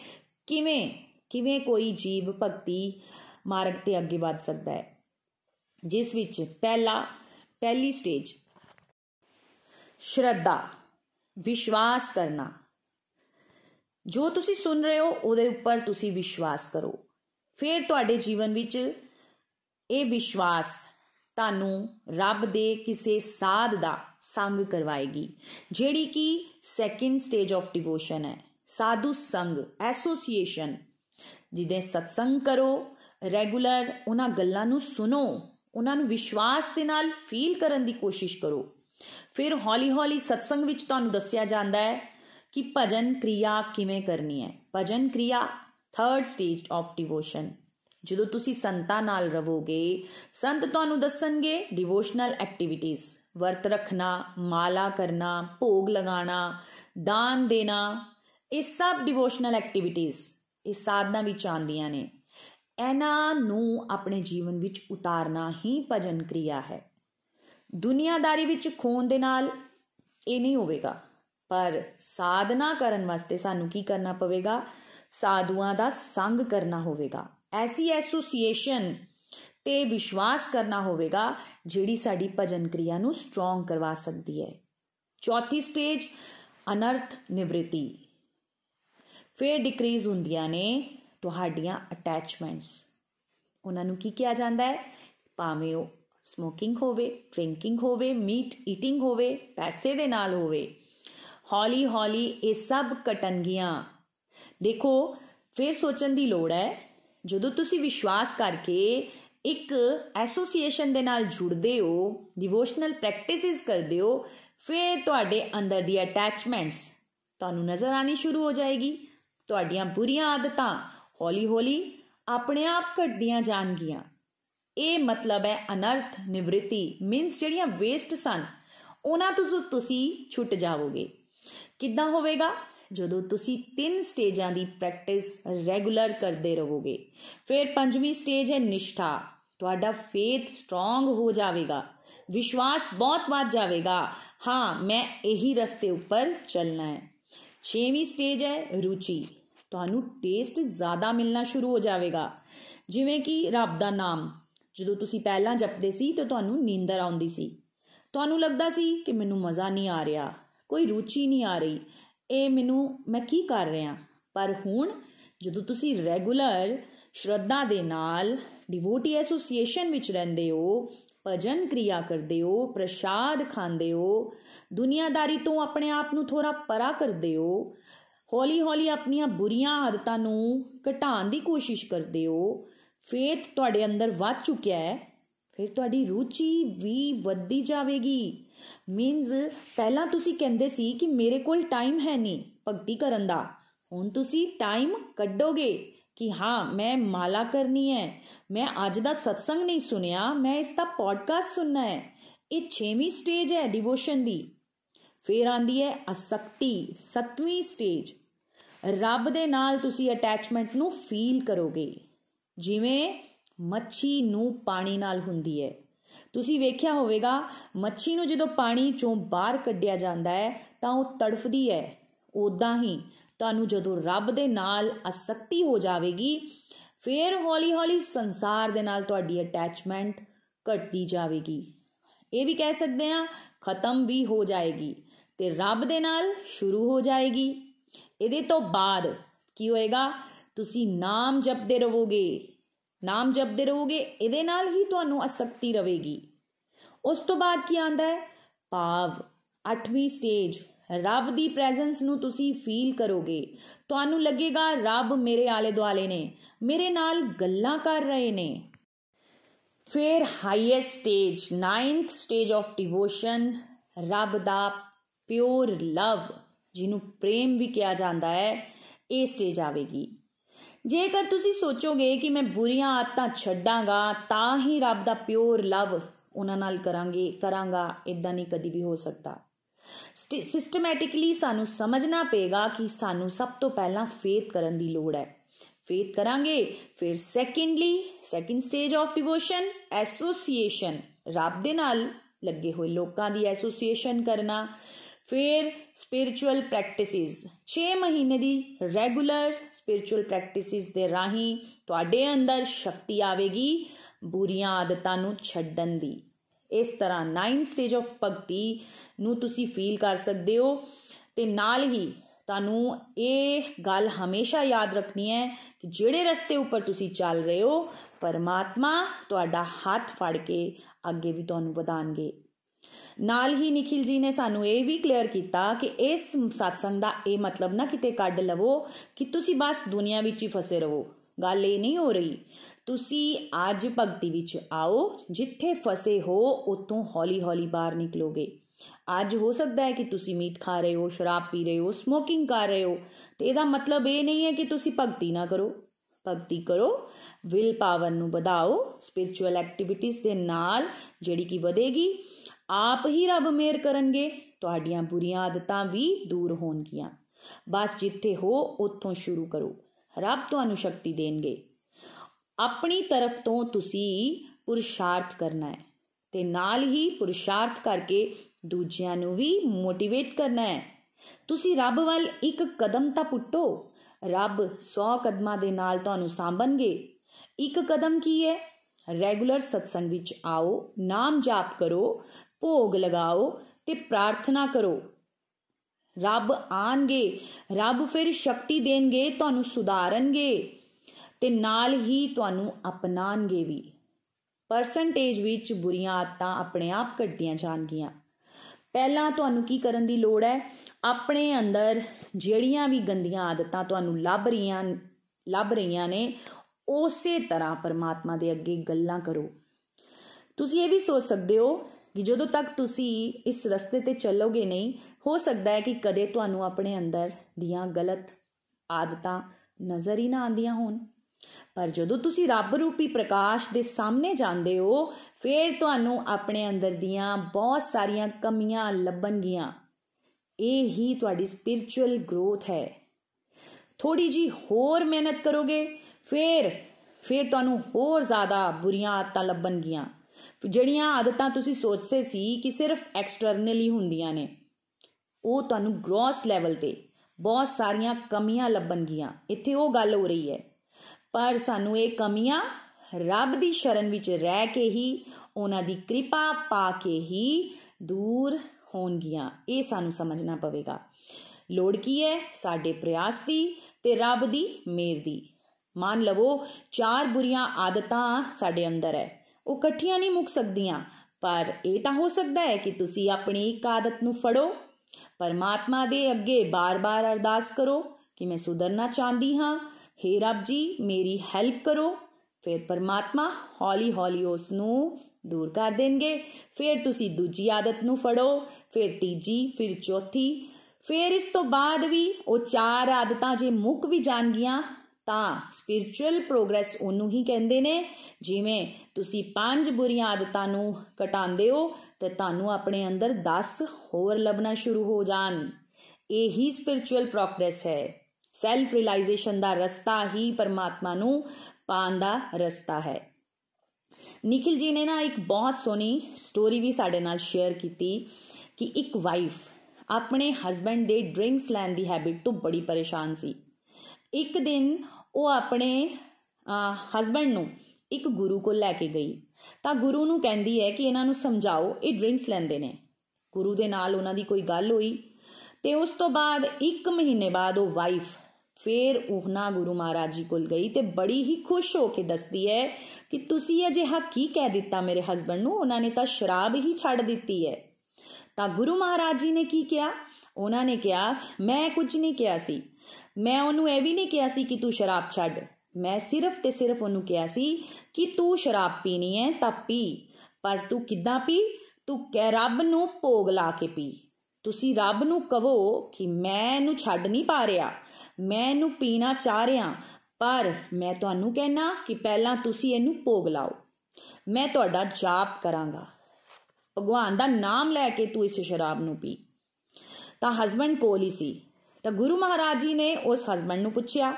ਕਿਵੇਂ ਕਿਵੇਂ ਕੋਈ ਜੀਵ ਭਗਤੀ ਮਾਰਗ ਤੇ ਅੱਗੇ ਵਧ ਸਕਦਾ ਹੈ। ਜਿਸ ਵਿੱਚ ਪਹਿਲਾ ਪਹਿਲੀ ਸਟੇਜ ਸ਼ਰਧਾ, ਵਿਸ਼ਵਾਸ ਕਰਨਾ। ਜੋ ਤੁਸੀਂ ਸੁਣ ਰਹੇ ਹੋ, ਉਹਦੇ ਉੱਪਰ ਤੁਸੀਂ ਵਿਸ਼ਵਾਸ ਕਰੋ। ਫਿਰ ਤੁਹਾਡੇ ਜੀਵਨ ਵਿੱਚ ਇਹ ਵਿਸ਼ਵਾਸ ਤੁਹਾਨੂੰ ਰੱਬ ਦੇ ਕਿਸੇ ਸਾਧ ਦਾ ਸੰਗ ਕਰਵਾਏਗੀ, ਜਿਹੜੀ ਕਿ ਸੈਕਿੰਡ ਸਟੇਜ ਆਫ ਡਿਵੋਸ਼ਨ ਹੈ। ਸਾਧੂ ਸੰਗ ਐਸੋਸੀਏਸ਼ਨ ਜਿਹਦੇ ਸਤਸੰਗ ਕਰੋ ਰੈਗੂਲਰ ਉਹਨਾਂ ਗੱਲਾਂ ਨੂੰ ਸੁਣੋ। ਉਹਨਾਂ ਨੂੰ ਵਿਸ਼ਵਾਸ ਦੇ ਨਾਲ ਫੀਲ ਕਰਨ ਦੀ ਕੋਸ਼ਿਸ਼ ਕਰੋ। ਫਿਰ ਹੌਲੀ-ਹੌਲੀ ਸਤਸੰਗ ਵਿੱਚ ਤੁਹਾਨੂੰ ਦੱਸਿਆ ਜਾਂਦਾ ਹੈ ਕਿ ਭਜਨ ਕਿਰਿਆ ਕਿਵੇਂ ਕਰਨੀ ਹੈ। ਭਜਨ ਕਿਰਿਆ ਥਰਡ ਸਟੇਜ ਆਫ ਡਿਵੋਸ਼ਨ ਜਦੋਂ ਤੁਸੀਂ ਸੰਤਾਂ ਨਾਲ ਰਹੋਗੇ ਸੰਤ ਤੁਹਾਨੂੰ ਦੱਸਣਗੇ ਡਿਵੋਸ਼ਨਲ ਐਕਟੀਵਿਟੀਜ਼ ਵਰਤ ਰੱਖਣਾ, ਮਾਲਾ ਕਰਨਾ, ਭੋਗ ਲਗਾਉਣਾ, ਦਾਨ ਦੇਣਾ, ਇਹ ਸਭ ਡਿਵੋਸ਼ਨਲ ਐਕਟੀਵਿਟੀਜ਼ ਇਹ ਸਾਧਨਾ ਵਿੱਚ ਆਉਂਦੀਆਂ ਨੇ। ਇਹਨਾਂ ਨੂੰ ਆਪਣੇ ਜੀਵਨ ਵਿੱਚ ਉਤਾਰਨਾ ਹੀ ਭਜਨ ਕਿਰਿਆ ਹੈ। ਦੁਨੀਆਦਾਰੀ ਵਿੱਚ ਖੋਣ ਦੇ ਨਾਲ ਇਹ ਨਹੀਂ ਹੋਵੇਗਾ, ਪਰ ਸਾਧਨਾ ਕਰਨ ਵਾਸਤੇ ਸਾਨੂੰ ਕੀ ਕਰਨਾ ਪਵੇਗਾ? ਸਾਧੂਆਂ ਦਾ ਸੰਗ ਕਰਨਾ ਹੋਵੇਗਾ। ਐਸੀ ਐਸੋਸੀਏਸ਼ਨ ਤੇ ਵਿਸ਼ਵਾਸ ਕਰਨਾ ਹੋਵੇਗਾ ਜਿਹੜੀ ਸਾਡੀ ਭਜਨ ਕਿਰਿਆ ਨੂੰ ਸਟਰੋਂਗ ਕਰਵਾ ਸਕਦੀ ਹੈ। ਚੌਥੀ ਸਟੇਜ ਅਨਰਥ ਨਿਵ੍ਰਿਤੀ। ਫਿਰ ਡਿਕਰੀਜ਼ ਹੁੰਦੀਆਂ ਨੇ ਤੁਹਾਡੀਆਂ ਅਟੈਚਮੈਂਟਸ ਉਹਨਾਂ ਨੂੰ ਕੀ ਕਿਹਾ ਜਾਂਦਾ ਹੈ? ਭਾਵੇਂ ਉਹ ਸਮੋਕਿੰਗ ਹੋਵੇ ਡਰਿੰਕਿੰਗ ਹੋਵੇ ਮੀਟ ਈਟਿੰਗ ਹੋਵੇ, ਪੈਸੇ ਦੇ ਨਾਲ ਹੋਵੇ। ਹੌਲੀ ਹੌਲੀ ਇਹ ਸਭ ਕਟਣਗੀਆਂ ਦੇਖੋ, ਫਿਰ ਸੋਚਣ ਦੀ ਲੋੜ ਹੈ, ਜਦੋਂ ਤੁਸੀਂ ਵਿਸ਼ਵਾਸ ਕਰਕੇ ਇੱਕ ਐਸੋਸੀਏਸ਼ਨ ਦੇ ਨਾਲ ਜੁੜਦੇ ਹੋ ਡਿਵੋਸ਼ਨਲ ਪ੍ਰੈਕਟਿਸਿਸ ਕਰਦੇ ਹੋ, ਫਿਰ ਤੁਹਾਡੇ ਅੰਦਰ ਦੀ ਅਟੈਚਮੈਂਟਸ ਤੁਹਾਨੂੰ ਨਜ਼ਰ ਆਣੀ ਸ਼ੁਰੂ ਹੋ ਜਾਏਗੀ। ਤੁਹਾਡੀਆਂ ਬੁਰੀਆਂ ਆਦਤਾਂ ਹੌਲੀ-ਹੌਲੀ ਆਪਣੇ ਆਪ ਘਟਦੀਆਂ ਜਾਣਗੀਆਂ। ਇਹ ਮਤਲਬ ਹੈ ਅਨਰਥ, ਨਿਵ੍ਰਿਤੀ ਮੀਨਸ ਜਿਹੜੀਆਂ ਵੇਸਟ ਸਨ, ਉਹਨਾਂ ਤੋਂ ਤੁਸੀਂ ਛੁੱਟ ਜਾਵੋਗੇ। ਕਿੱਦਾਂ ਹੋਵੇਗਾ? ਜਦੋਂ ਤੁਸੀਂ ਤਿੰਨ ਸਟੇਜਾਂ ਦੀ ਪ੍ਰੈਕਟਿਸ ਰੈਗੂਲਰ ਕਰਦੇ ਰਹੋਗੇ, ਫਿਰ ਪੰਜਵੀਂ ਸਟੇਜ ਹੈ ਨਿਸ਼ਠਾ। ਤੁਹਾਡਾ ਫੇਥ ਸਟਰੋਂਗ ਹੋ ਜਾਵੇਗਾ। ਵਿਸ਼ਵਾਸ ਬਹੁਤ ਵੱਧ ਜਾਵੇਗਾ। ਹਾਂ, ਮੈਂ ਇਹੀ ਰਸਤੇ ਉੱਪਰ ਚੱਲਣਾ ਹੈ। ਛੇਵੀਂ ਸਟੇਜ ਹੈ ਰੁਚੀ। ਤੁਹਾਨੂੰ ਟੇਸਟ ਜ਼ਿਆਦਾ ਮਿਲਣਾ ਸ਼ੁਰੂ ਹੋ ਜਾਵੇਗਾ। ਜਿਵੇਂ ਕਿ ਰੱਬ ਦਾ ਨਾਮ, ਜਦੋਂ ਤੁਸੀਂ ਪਹਿਲਾਂ ਜਪਦੇ ਸੀ ਤਾਂ ਤੁਹਾਨੂੰ ਨੀਂਦਰ ਆਉਂਦੀ ਸੀ। ਤੁਹਾਨੂੰ ਲੱਗਦਾ ਸੀ ਕਿ ਮੈਨੂੰ ਮਜ਼ਾ ਨਹੀਂ ਆ ਰਿਹਾ, ਕੋਈ ਰੁਚੀ ਨਹੀਂ ਆ ਰਹੀ, ਇਹ ਮੈਨੂੰ, ਮੈਂ ਕੀ ਕਰ ਰਿਹਾ? ਪਰ ਹੁਣ ਜਦੋਂ ਤੁਸੀਂ ਰੈਗੂਲਰ ਸ਼ਰਧਾ ਦੇ ਨਾਲ ਡਿਵੋਟੀ ਐਸੋਸੀਏਸ਼ਨ ਵਿੱਚ ਰਹਿੰਦੇ ਹੋ, ਭਜਨ ਕਿਰਿਆ ਕਰਦੇ ਹੋ, ਪ੍ਰਸ਼ਾਦ ਖਾਂਦੇ ਹੋ, ਦੁਨੀਆਦਾਰੀ ਤੋਂ ਆਪਣੇ ਆਪ ਨੂੰ ਥੋੜਾ ਪਰਾ ਕਰਦੇ ਹੋ ਹੌਲੀ-ਹੌਲੀ ਆਪਣੀਆਂ ਬੁਰੀਆਂ ਆਦਤਾਂ ਨੂੰ ਘਟਾਉਣ ਦੀ ਕੋਸ਼ਿਸ਼ ਕਰਦੇ ਹੋ ਫੇਥ ਤੁਹਾਡੇ ਅੰਦਰ ਵੱਧ ਚੁੱਕਿਆ ਹੈ, ਫਿਰ ਤੁਹਾਡੀ ਰੁਚੀ ਵੀ ਵੱਧਦੀ ਜਾਵੇਗੀ। ਮੀਨਸ ਪਹਿਲਾਂ ਤੁਸੀਂ ਕਹਿੰਦੇ ਸੀ ਕਿ ਮੇਰੇ ਕੋਲ ਟਾਈਮ ਹੈ ਨਹੀਂ ਭਗਤੀ ਕਰਨ ਦਾ। ਹੁਣ ਤੁਸੀਂ ਟਾਈਮ ਕੱਢੋਗੇ ਕਿ ਹਾਂ, ਮੈਂ ਮਾਲਾ ਕਰਨੀ ਹੈ, ਮੈਂ ਅੱਜ ਦਾ ਸਤਸੰਗ ਨਹੀਂ ਸੁਨਿਆ ਮੈਂ ਇਸ ਦਾ ਪੋਡਕਾਸਟ ਸੁਨਣਾ ਹੈ। ਇਹ 6ਵੀਂ ਸਟੇਜ ਹੈ ਡਿਵੋਸ਼ਨ ਦੀ। ਫੇਰ ਆਂਦੀ ਹੈ ਅਸਕਤੀ 7ਵੀਂ ਸਟੇਜ ਰੱਬ ਦੇ ਨਾਲ ਤੁਸੀਂ ਅਟੈਚਮੈਂਟ ਨੂੰ ਫੀਲ ਕਰੋਗੇ। ਜਿਵੇਂ ਮੱਛੀ ਨੂੰ ਪਾਣੀ ਨਾਲ ਹੁੰਦੀ ਹੈ। ਤੁਸੀਂ ਵੇਖਿਆ ਹੋਵੇਗਾ, ਮੱਛੀ ਨੂੰ ਜਦੋਂ ਪਾਣੀ ਚੋਂ ਬਾਹਰ ਕੱਢਿਆ ਜਾਂਦਾ ਹੈ, ਤਾਂ ਉਹ ਤੜਫਦੀ ਹੈ। ਉਦਾਂ ਹੀ ਤੁਹਾਨੂੰ ਜਦੋਂ ਰੱਬ ਦੇ ਨਾਲ ਅਸਕਤੀ ਹੋ ਜਾਵੇਗੀ, ਫਿਰ ਹੌਲੀ-ਹੌਲੀ ਸੰਸਾਰ ਦੇ ਨਾਲ ਤੁਹਾਡੀ ਅਟੈਚਮੈਂਟ ਘਟਦੀ ਜਾਵੇਗੀ। ਇਹ ਵੀ ਕਹਿ ਸਕਦੇ ਹਾਂ, ਖਤਮ ਵੀ ਹੋ ਜਾਏਗੀ ਤੇ ਰੱਬ ਦੇ ਨਾਲ ਸ਼ੁਰੂ ਹੋ ਜਾਏਗੀ। ਇਹਦੇ ਤੋਂ ਬਾਅਦ ਕੀ ਹੋਏਗਾ? ਤੁਸੀਂ ਨਾਮ ਜਪਦੇ ਰਹੋਗੇ। ਨਾਮ ਜਪਦੇ ਰਹੋਗੇ, ਇਹਦੇ ਨਾਲ ਹੀ ਤੁਹਾਨੂੰ ਅਸਕਤੀ ਰਵੇਗੀ ਉਸ ਤੋਂ ਬਾਅਦ ਕੀ ਆਂਦਾ ਹੈ? ਭਾਵ 8ਵੀਂ ਸਟੇਜ ਰੱਬ ਦੀ ਪ੍ਰੈਜ਼ੈਂਸ ਨੂੰ ਤੁਸੀਂ ਫੀਲ ਕਰੋਗੇ। ਤੁਹਾਨੂੰ ਲੱਗੇਗਾ, ਰੱਬ ਮੇਰੇ ਆਲੇ ਦੁਆਲੇ ਨੇ, ਮੇਰੇ ਨਾਲ ਗੱਲਾਂ ਕਰ ਰਹੇ ਨੇ। ਫਿਰ highest stage 9th stage of devotion ਰੱਬ ਦਾ ਪਿਓਰ ਲਵ ਜਿਹਨੂੰ ਪ੍ਰੇਮ ਵੀ ਕਿਹਾ ਜਾਂਦਾ ਹੈ, ਇਹ ਸਟੇਜ ਆਵੇਗੀ। ਜੇਕਰ ਤੁਸੀਂ ਸੋਚੋਗੇ ਕਿ ਮੈਂ ਬੁਰੀਆਂ ਆਦਤਾਂ ਛੱਡਾਂਗਾ, ਤਾਂ ਹੀ ਰੱਬ ਦਾ ਪਿਓਰ ਲਵ ਉਹਨਾਂ ਨਾਲ ਕਰਾਂਗੇ, ਕਰਾਂਗਾ ਇਦਾਂ ਨਹੀਂ ਕਦੀ ਵੀ ਹੋ ਸਕਦਾ। ਸਿਸਟਮੈਟਿਕਲੀ ਸਾਨੂੰ ਸਮਝਣਾ ਪਏਗਾ ਕਿ ਸਾਨੂੰ ਸਭ ਤੋਂ ਪਹਿਲਾਂ ਫੇਥ ਕਰਨ ਦੀ ਲੋੜ ਹੈ। ਫੇਥ ਕਰਾਂਗੇ, ਫਿਰ secondly second stage of devotion association ਰੱਬ ਦੇ ਨਾਲ ਲੱਗੇ ਹੋਏ ਲੋਕਾਂ ਦੀ ਐਸੋਸੀਏਸ਼ਨ ਕਰਨਾ। ਫਿਰ ਸਪਿਰਚੁਅਲ ਪ੍ਰੈਕਟਿਸਿਸ 6 ਮਹੀਨੇ ਦੀ ਰੈਗੂਲਰ ਸਪਿਰਚੁਅਲ ਪ੍ਰੈਕਟਿਸਿਸ ਦੇ ਰਾਹੀਂ ਤੁਹਾਡੇ ਅੰਦਰ ਸ਼ਕਤੀ ਆਵੇਗੀ ਬੁਰੀਆਂ ਆਦਤਾਂ ਨੂੰ ਛੱਡਣ ਦੀ। ਇਸ ਤਰ੍ਹਾਂ 9 ਸਟੇਜ ਆਫ ਭਗਤੀ ਨੂੰ ਤੁਸੀਂ ਫੀਲ ਕਰ ਸਕਦੇ ਹੋ ਤੇ ਨਾਲ ਹੀ ਤੁਹਾਨੂੰ ਇਹ ਗੱਲ ਹਮੇਸ਼ਾ ਯਾਦ ਰੱਖਣੀ ਹੈ ਕਿ ਜਿਹੜੇ ਰਸਤੇ ਉੱਪਰ ਤੁਸੀਂ ਚੱਲ ਰਹੇ ਹੋ, ਪਰਮਾਤਮਾ ਤੁਹਾਡਾ ਹੱਥ ਫੜ ਕੇ ਅੱਗੇ ਵੀ ਤੁਹਾਨੂੰ ਵਧਾਣਗੇ। ਨਾਲ ਹੀ ਨikhil ji ਨੇ ਸਾਨੂੰ ਇਹ ਵੀ ਕਲੀਅਰ ਕੀਤਾ ਕਿ ਇਸ satsang ਦਾ ਇਹ ਮਤਲਬ ਨਾ ਕਿਤੇ ਕੱਢ ਲਵੋ ਕਿ ਤੁਸੀਂ ਬਸ ਦੁਨੀਆ ਵਿੱਚ ਹੀ ਫਸੇ ਰਹੋ। ਗੱਲ ਇਹ ਨਹੀਂ ਹੋ ਰਹੀ। ਤੁਸੀਂ ਅੱਜ ਭਗਤੀ ਵਿੱਚ ਆਓ, ਜਿੱਥੇ ਫਸੇ ਹੋ ਉਤੋਂ ਹੌਲੀ-ਹੌਲੀ ਬਾਹਰ ਨਿਕਲੋਗੇ। ਅੱਜ ਹੋ ਸਕਦਾ ਹੈ ਕਿ ਤੁਸੀਂ ਮੀਟ ਖਾ ਰਹੇ ਹੋ, ਸ਼ਰਾਬ ਪੀ ਰਹੇ ਹੋ ਸਮੋਕਿੰਗ ਕਰ ਰਹੇ ਹੋ। ਤੇ ਇਹਦਾ ਮਤਲਬ ਇਹ ਨਹੀਂ ਹੈ ਕਿ ਤੁਸੀਂ ਭਗਤੀ ਨਾ ਕਰੋ। ਭਗਤੀ ਕਰੋ ਵਿਲ ਪਾਵਰ ਨੂੰ ਵਧਾਓ ਸਪਿਰਚੁਅਲ ਐਕਟੀਵਿਟੀਜ਼ ਦੇ ਨਾਲ ਜਿਹੜੀ ਕਿ ਵਧੇਗੀ। ਆਪ ਹੀ ਰੱਬ ਮੇਰ ਕਰਨਗੇ, ਤੁਹਾਡੀਆਂ ਬੁਰੀਆਂ ਆਦਤਾਂ ਵੀ ਦੂਰ ਹੋਣਗੀਆਂ। ਬਸ ਜਿੱਥੇ ਹੋ, ਉੱਥੋਂ ਸ਼ੁਰੂ ਕਰੋ। ਰੱਬ ਤੁਹਾਨੂੰ ਸ਼ਕਤੀ ਦੇਣਗੇ। ਆਪਣੀ ਤਰਫ ਤੋਂ ਤੁਸੀਂ ਪੁਰਸ਼ਾਰਥ ਕਰਨਾ ਹੈ ਤੇ ਨਾਲ ਹੀ ਪੁਰਸ਼ਾਰਥ ਕਰਕੇ ਦੂਜਿਆਂ ਨੂੰ ਵੀ ਮੋਟੀਵੇਟ ਕਰਨਾ ਹੈ। ਤੁਸੀਂ ਰੱਬ ਵੱਲ ਇੱਕ ਕਦਮ ਤਾਂ ਪੁੱਟੋ। ਰੱਬ 100 ਕਦਮਾਂ ਦੇ ਨਾਲ ਤੁਹਾਨੂੰ ਸਾਂਭਣਗੇ। ਇੱਕ ਕਦਮ ਕੀ ਹੈ? ਰੈਗੂਲਰ ਸਤਸੰਗ ਵਿੱਚ ਆਓ, ਨਾਮ ਜਾਪ ਕਰੋ ਭੋਗ ਲਗਾਓ ਤੇ ਪ੍ਰਾਰਥਨਾ ਕਰੋ। ਰੱਬ ਆਣਗੇ, ਰੱਬ ਫਿਰ ਸ਼ਕਤੀ ਦੇਣਗੇ, ਤੁਹਾਨੂੰ ਸੁਧਾਰਨਗੇ ਤੇ ਨਾਲ ਹੀ ਤੁਹਾਨੂੰ ਅਪਣਾਣਗੇ ਵੀ। ਪਰਸੈਂਟੇਜ ਵਿੱਚ ਬੁਰੀਆਂ ਆਦਤਾਂ ਆਪਣੇ ਆਪ ਘਟਦੀਆਂ ਜਾਣਗੀਆਂ। ਪਹਿਲਾਂ ਤੁਹਾਨੂੰ ਕੀ ਕਰਨ ਦੀ ਲੋੜ ਹੈ? ਆਪਣੇ ਅੰਦਰ ਜਿਹੜੀਆਂ ਵੀ ਗੰਦੀਆਂ ਆਦਤਾਂ ਤੁਹਾਨੂੰ ਲੱਭ ਰਹੀਆਂ ਲੱਭ ਰਹੀਆਂ ਨੇ, ਉਸੇ ਤਰ੍ਹਾਂ ਪਰਮਾਤਮਾ ਦੇ ਅੱਗੇ ਗੱਲਾਂ ਕਰੋ। ਤੁਸੀਂ ਇਹ ਵੀ ਸੋਚ ਸਕਦੇ ਹੋ ਕਿ ਜਦੋਂ ਤੱਕ ਤੁਸੀਂ ਇਸ ਰਸਤੇ ਤੇ ਚੱਲੋਗੇ ਨਹੀਂ, ਹੋ ਸਕਦਾ ਹੈ ਕਿ ਕਦੇ ਤੁਹਾਨੂੰ ਆਪਣੇ ਅੰਦਰ ਦੀਆਂ ਗਲਤ ਆਦਤਾਂ ਨਜ਼ਰ ਹੀ ਨਾ ਆਉਂਦੀਆਂ ਹੋਣ। ਪਰ ਜਦੋਂ ਤੁਸੀਂ ਰੱਬ ਰੂਪੀ ਪ੍ਰਕਾਸ਼ ਦੇ ਸਾਹਮਣੇ ਜਾਂਦੇ ਹੋ, ਫਿਰ ਤੁਹਾਨੂੰ ਆਪਣੇ ਅੰਦਰ ਦੀਆਂ ਬਹੁਤ ਸਾਰੀਆਂ ਕਮੀਆਂ ਲੱਭਣਗੀਆਂ। ਇਹ ਹੀ ਤੁਹਾਡੀ ਸਪਿਰਚੁਅਲ ਗਰੋਥ ਹੈ। ਥੋੜੀ ਜੀ ਹੋਰ ਮਿਹਨਤ ਕਰੋਗੇ, ਫਿਰ ਫਿਰ ਤੁਹਾਨੂੰ ਹੋਰ ਜ਼ਿਆਦਾ ਬੁਰੀਆਂ ਆਦਤਾਂ ਲੱਭਣਗੀਆਂ। ਜਿਹੜੀਆਂ ਆਦਤਾਂ ਤੁਸੀਂ ਸੋਚਦੇ ਸੀ ਕਿ ਸਿਰਫ ਐਕਸਟਰਨਲੀ ਹੁੰਦੀਆਂ ਨੇ, ਉਹ ਤੁਹਾਨੂੰ ਗ੍ਰੋਸ ਲੈਵਲ ਤੇ ਬਹੁਤ ਸਾਰੀਆਂ ਕਮੀਆਂ ਲੱਭਣਗੀਆਂ ਇੱਥੇ ਉਹ ਗੱਲ ਹੋ ਰਹੀ ਹੈ। ਪਰ ਸਾਨੂੰ ਇਹ ਕਮੀਆਂ ਰੱਬ ਦੀ ਸ਼ਰਨ ਵਿੱਚ ਰਹਿ ਕੇ ਹੀ, ਉਹਨਾਂ ਦੀ ਕਿਰਪਾ ਪਾ ਕੇ ਹੀ ਦੂਰ ਹੋਣਗੀਆਂ। ਇਹ ਸਾਨੂੰ ਸਮਝਣਾ ਪਵੇਗਾ। ਲੋੜ ਕੀ ਹੈ? ਸਾਡੇ ਪ੍ਰਯਾਸ ਦੀ ਤੇ ਰੱਬ ਦੀ ਮੇਰ ਦੀ। ਮੰਨ ਲਵੋ, ਚਾਰ ਬੁਰੀਆਂ ਆਦਤਾਂ ਸਾਡੇ ਅੰਦਰ ਹੈ। ਉਹ ਇਕੱਠੀਆਂ ਨਹੀਂ ਮੁੱਕ ਸਕਦੀਆਂ। ਪਰ ਇਹ ਤਾਂ ਹੋ ਸਕਦਾ ਹੈ ਕਿ ਤੁਸੀਂ ਆਪਣੀ ਇੱਕ ਆਦਤ ਨੂੰ ਫੜੋ। ਪਰਮਾਤਮਾ ਦੇ ਅੱਗੇ ਬਾਰ-ਬਾਰ ਅਰਦਾਸ ਕਰੋ ਕਿ ਮੈਂ ਸੁਧਰਨਾ ਚਾਹੁੰਦੀ ਹਾਂ। हे ਰੱਬ ਜੀ, ਮੇਰੀ ਹੈਲਪ ਕਰੋ। ਫਿਰ ਪਰਮਾਤਮਾ ਹੌਲੀ-ਹੌਲੀ ਉਸ ਨੂੰ ਦੂਰ ਕਰ ਦੇਣਗੇ। ਫਿਰ ਤੁਸੀਂ ਦੂਜੀ ਆਦਤ ਨੂੰ ਫੜੋ। ਫਿਰ ਤੀਜੀ, ਫਿਰ ਚੌਥੀ। ਫਿਰ ਇਸ ਤੋਂ ਬਾਅਦ ਵੀ ਉਹ ਚਾਰ ਆਦਤਾਂ ਜੇ ਮੁੱਕ ਵੀ ਜਾਣਗੀਆਂ ਤਾਂ ਸਪਿਰਚੁਅਲ ਪ੍ਰੋਗਰੈਸ ਉਹਨੂੰ ਹੀ ਕਹਿੰਦੇ ਨੇ। ਜਿਵੇਂ ਤੁਸੀਂ ਪੰਜ ਬੁਰੀਆਂ ਆਦਤਾਂ ਨੂੰ ਘਟਾਉਂਦੇ ਹੋ, ਤੇ ਤੁਹਾਨੂੰ ਆਪਣੇ ਅੰਦਰ 10 ਹੋਰ ਲੱਭਣਾ ਸ਼ੁਰੂ ਹੋ ਜਾਣ। ਇਹ ਹੀ ਸਪਿਰਚੁਅਲ ਪ੍ਰੋਗਰੈਸ ਹੈ। ਸੈਲਫ ਰਿਅਲਾਈਜੇਸ਼ਨ ਦਾ ਰਸਤਾ ਹੀ ਪਰਮਾਤਮਾ ਨੂੰ ਪਾਣ ਦਾ ਰਸਤਾ ਹੈ। ਨikhil ji ਨੇ ਨਾ ਇੱਕ ਬਹੁਤ ਸੋਹਣੀ ਸਟੋਰੀ ਵੀ ਸਾਡੇ ਨਾਲ ਸ਼ੇਅਰ ਕੀਤੀ ਕਿ ਇੱਕ ਵਾਈਫ ਆਪਣੇ ਹਸਬੰਡ ਦੇ ਡਰਿੰਕਸ ਲੈਣ ਦੀ ਹੈਬਿਟ ਤੋਂ ਬੜੀ ਪਰੇਸ਼ਾਨ ਸੀ। ਇੱਕ ਦਿਨ ਉਹ ਆਪਣੇ ਹਸਬੰਡ ਨੂੰ ਇੱਕ ਗੁਰੂ ਕੋਲ ਲੈ ਕੇ ਗਈ। ਤਾਂ ਗੁਰੂ ਨੂੰ ਕਹਿੰਦੀ ਹੈ ਕਿ ਇਹਨਾਂ ਨੂੰ ਸਮਝਾਓ, ਇਹ ਡਰਿੰਕਸ ਲੈਂਦੇ ਨੇ। ਗੁਰੂ ਦੇ ਨਾਲ ਉਹਨਾਂ ਦੀ ਕੋਈ ਗੱਲ ਹੋਈ। ਤੇ ਉਸ ਤੋਂ ਬਾਅਦ 1 ਮਹੀਨੇ ਬਾਅਦ ਉਹ ਵਾਈਫ ਫੇਰ ਉਹਨਾਂ ਗੁਰੂ ਮਹਾਰਾਜ ਜੀ ਕੋਲ ਗਈ ਤੇ ਬੜੀ ਹੀ ਖੁਸ਼ ਹੋ ਕੇ ਦੱਸਦੀ ਹੈ ਕਿ ਤੁਸੀਂ ਅਜਿਹਾ ਕੀ ਕਹਿ ਦਿੱਤਾ ਮੇਰੇ ਹਸਬੰਡ ਨੂੰ? ਉਹਨਾਂ ਨੇ ਤਾਂ ਸ਼ਰਾਬ ਹੀ ਛੱਡ ਦਿੱਤੀ ਹੈ। ਤਾਂ ਗੁਰੂ ਮਹਾਰਾਜ ਜੀ ਨੇ ਕੀ ਕਿਹਾ? ਉਹਨਾਂ ਨੇ ਕਿਹਾ, ਮੈਂ ਕੁਝ ਨਹੀਂ ਕਿਹਾ ਸੀ। ਮੈਂ ਉਹਨੂੰ ਇਹ ਵੀ ਨਹੀਂ ਕਿਹਾ ਸੀ ਕਿ ਤੂੰ ਸ਼ਰਾਬ ਛੱਡ। ਮੈਂ ਸਿਰਫ ਤੇ ਸਿਰਫ ਉਹਨੂੰ ਕਿਹਾ ਸੀ ਕਿ ਤੂੰ ਸ਼ਰਾਬ ਪੀਣੀ ਹੈ ਤਾਂ ਪੀ। ਪਰ ਤੂੰ ਕਿੱਦਾਂ ਪੀ? ਤੂੰ ਕਹਿ ਰੱਬ ਨੂੰ ਭੋਗ ਲਾ ਕੇ ਪੀ। ਤੁਸੀਂ ਰੱਬ ਨੂੰ ਕਹੋ ਕਿ ਮੈਂ ਇਹਨੂੰ ਛੱਡ ਨਹੀਂ ਪਾ ਰਿਹਾ। ਮੈਂ ਇਹਨੂੰ ਪੀਣਾ ਚਾਹ ਰਿਹਾ। ਪਰ ਮੈਂ ਤੁਹਾਨੂੰ ਕਹਿਣਾ ਕਿ ਪਹਿਲਾਂ ਤੁਸੀਂ ਇਹਨੂੰ ਭੋਗ ਲਾਓ। ਮੈਂ ਤੁਹਾਡਾ ਜਾਪ ਕਰਾਂਗਾ। ਭਗਵਾਨ ਦਾ ਨਾਮ ਲੈ ਕੇ ਤੂੰ ਇਸ ਸ਼ਰਾਬ ਨੂੰ ਪੀ। ਤਾਂ ਹਸਬੰਡ ਕੋਲ ਹੀ ਸੀ। ਤਾਂ ਗੁਰੂ ਮਹਾਰਾਜ ਜੀ ਨੇ ਉਸ ਹਸਬੰਡ ਨੂੰ ਪੁੱਛਿਆ,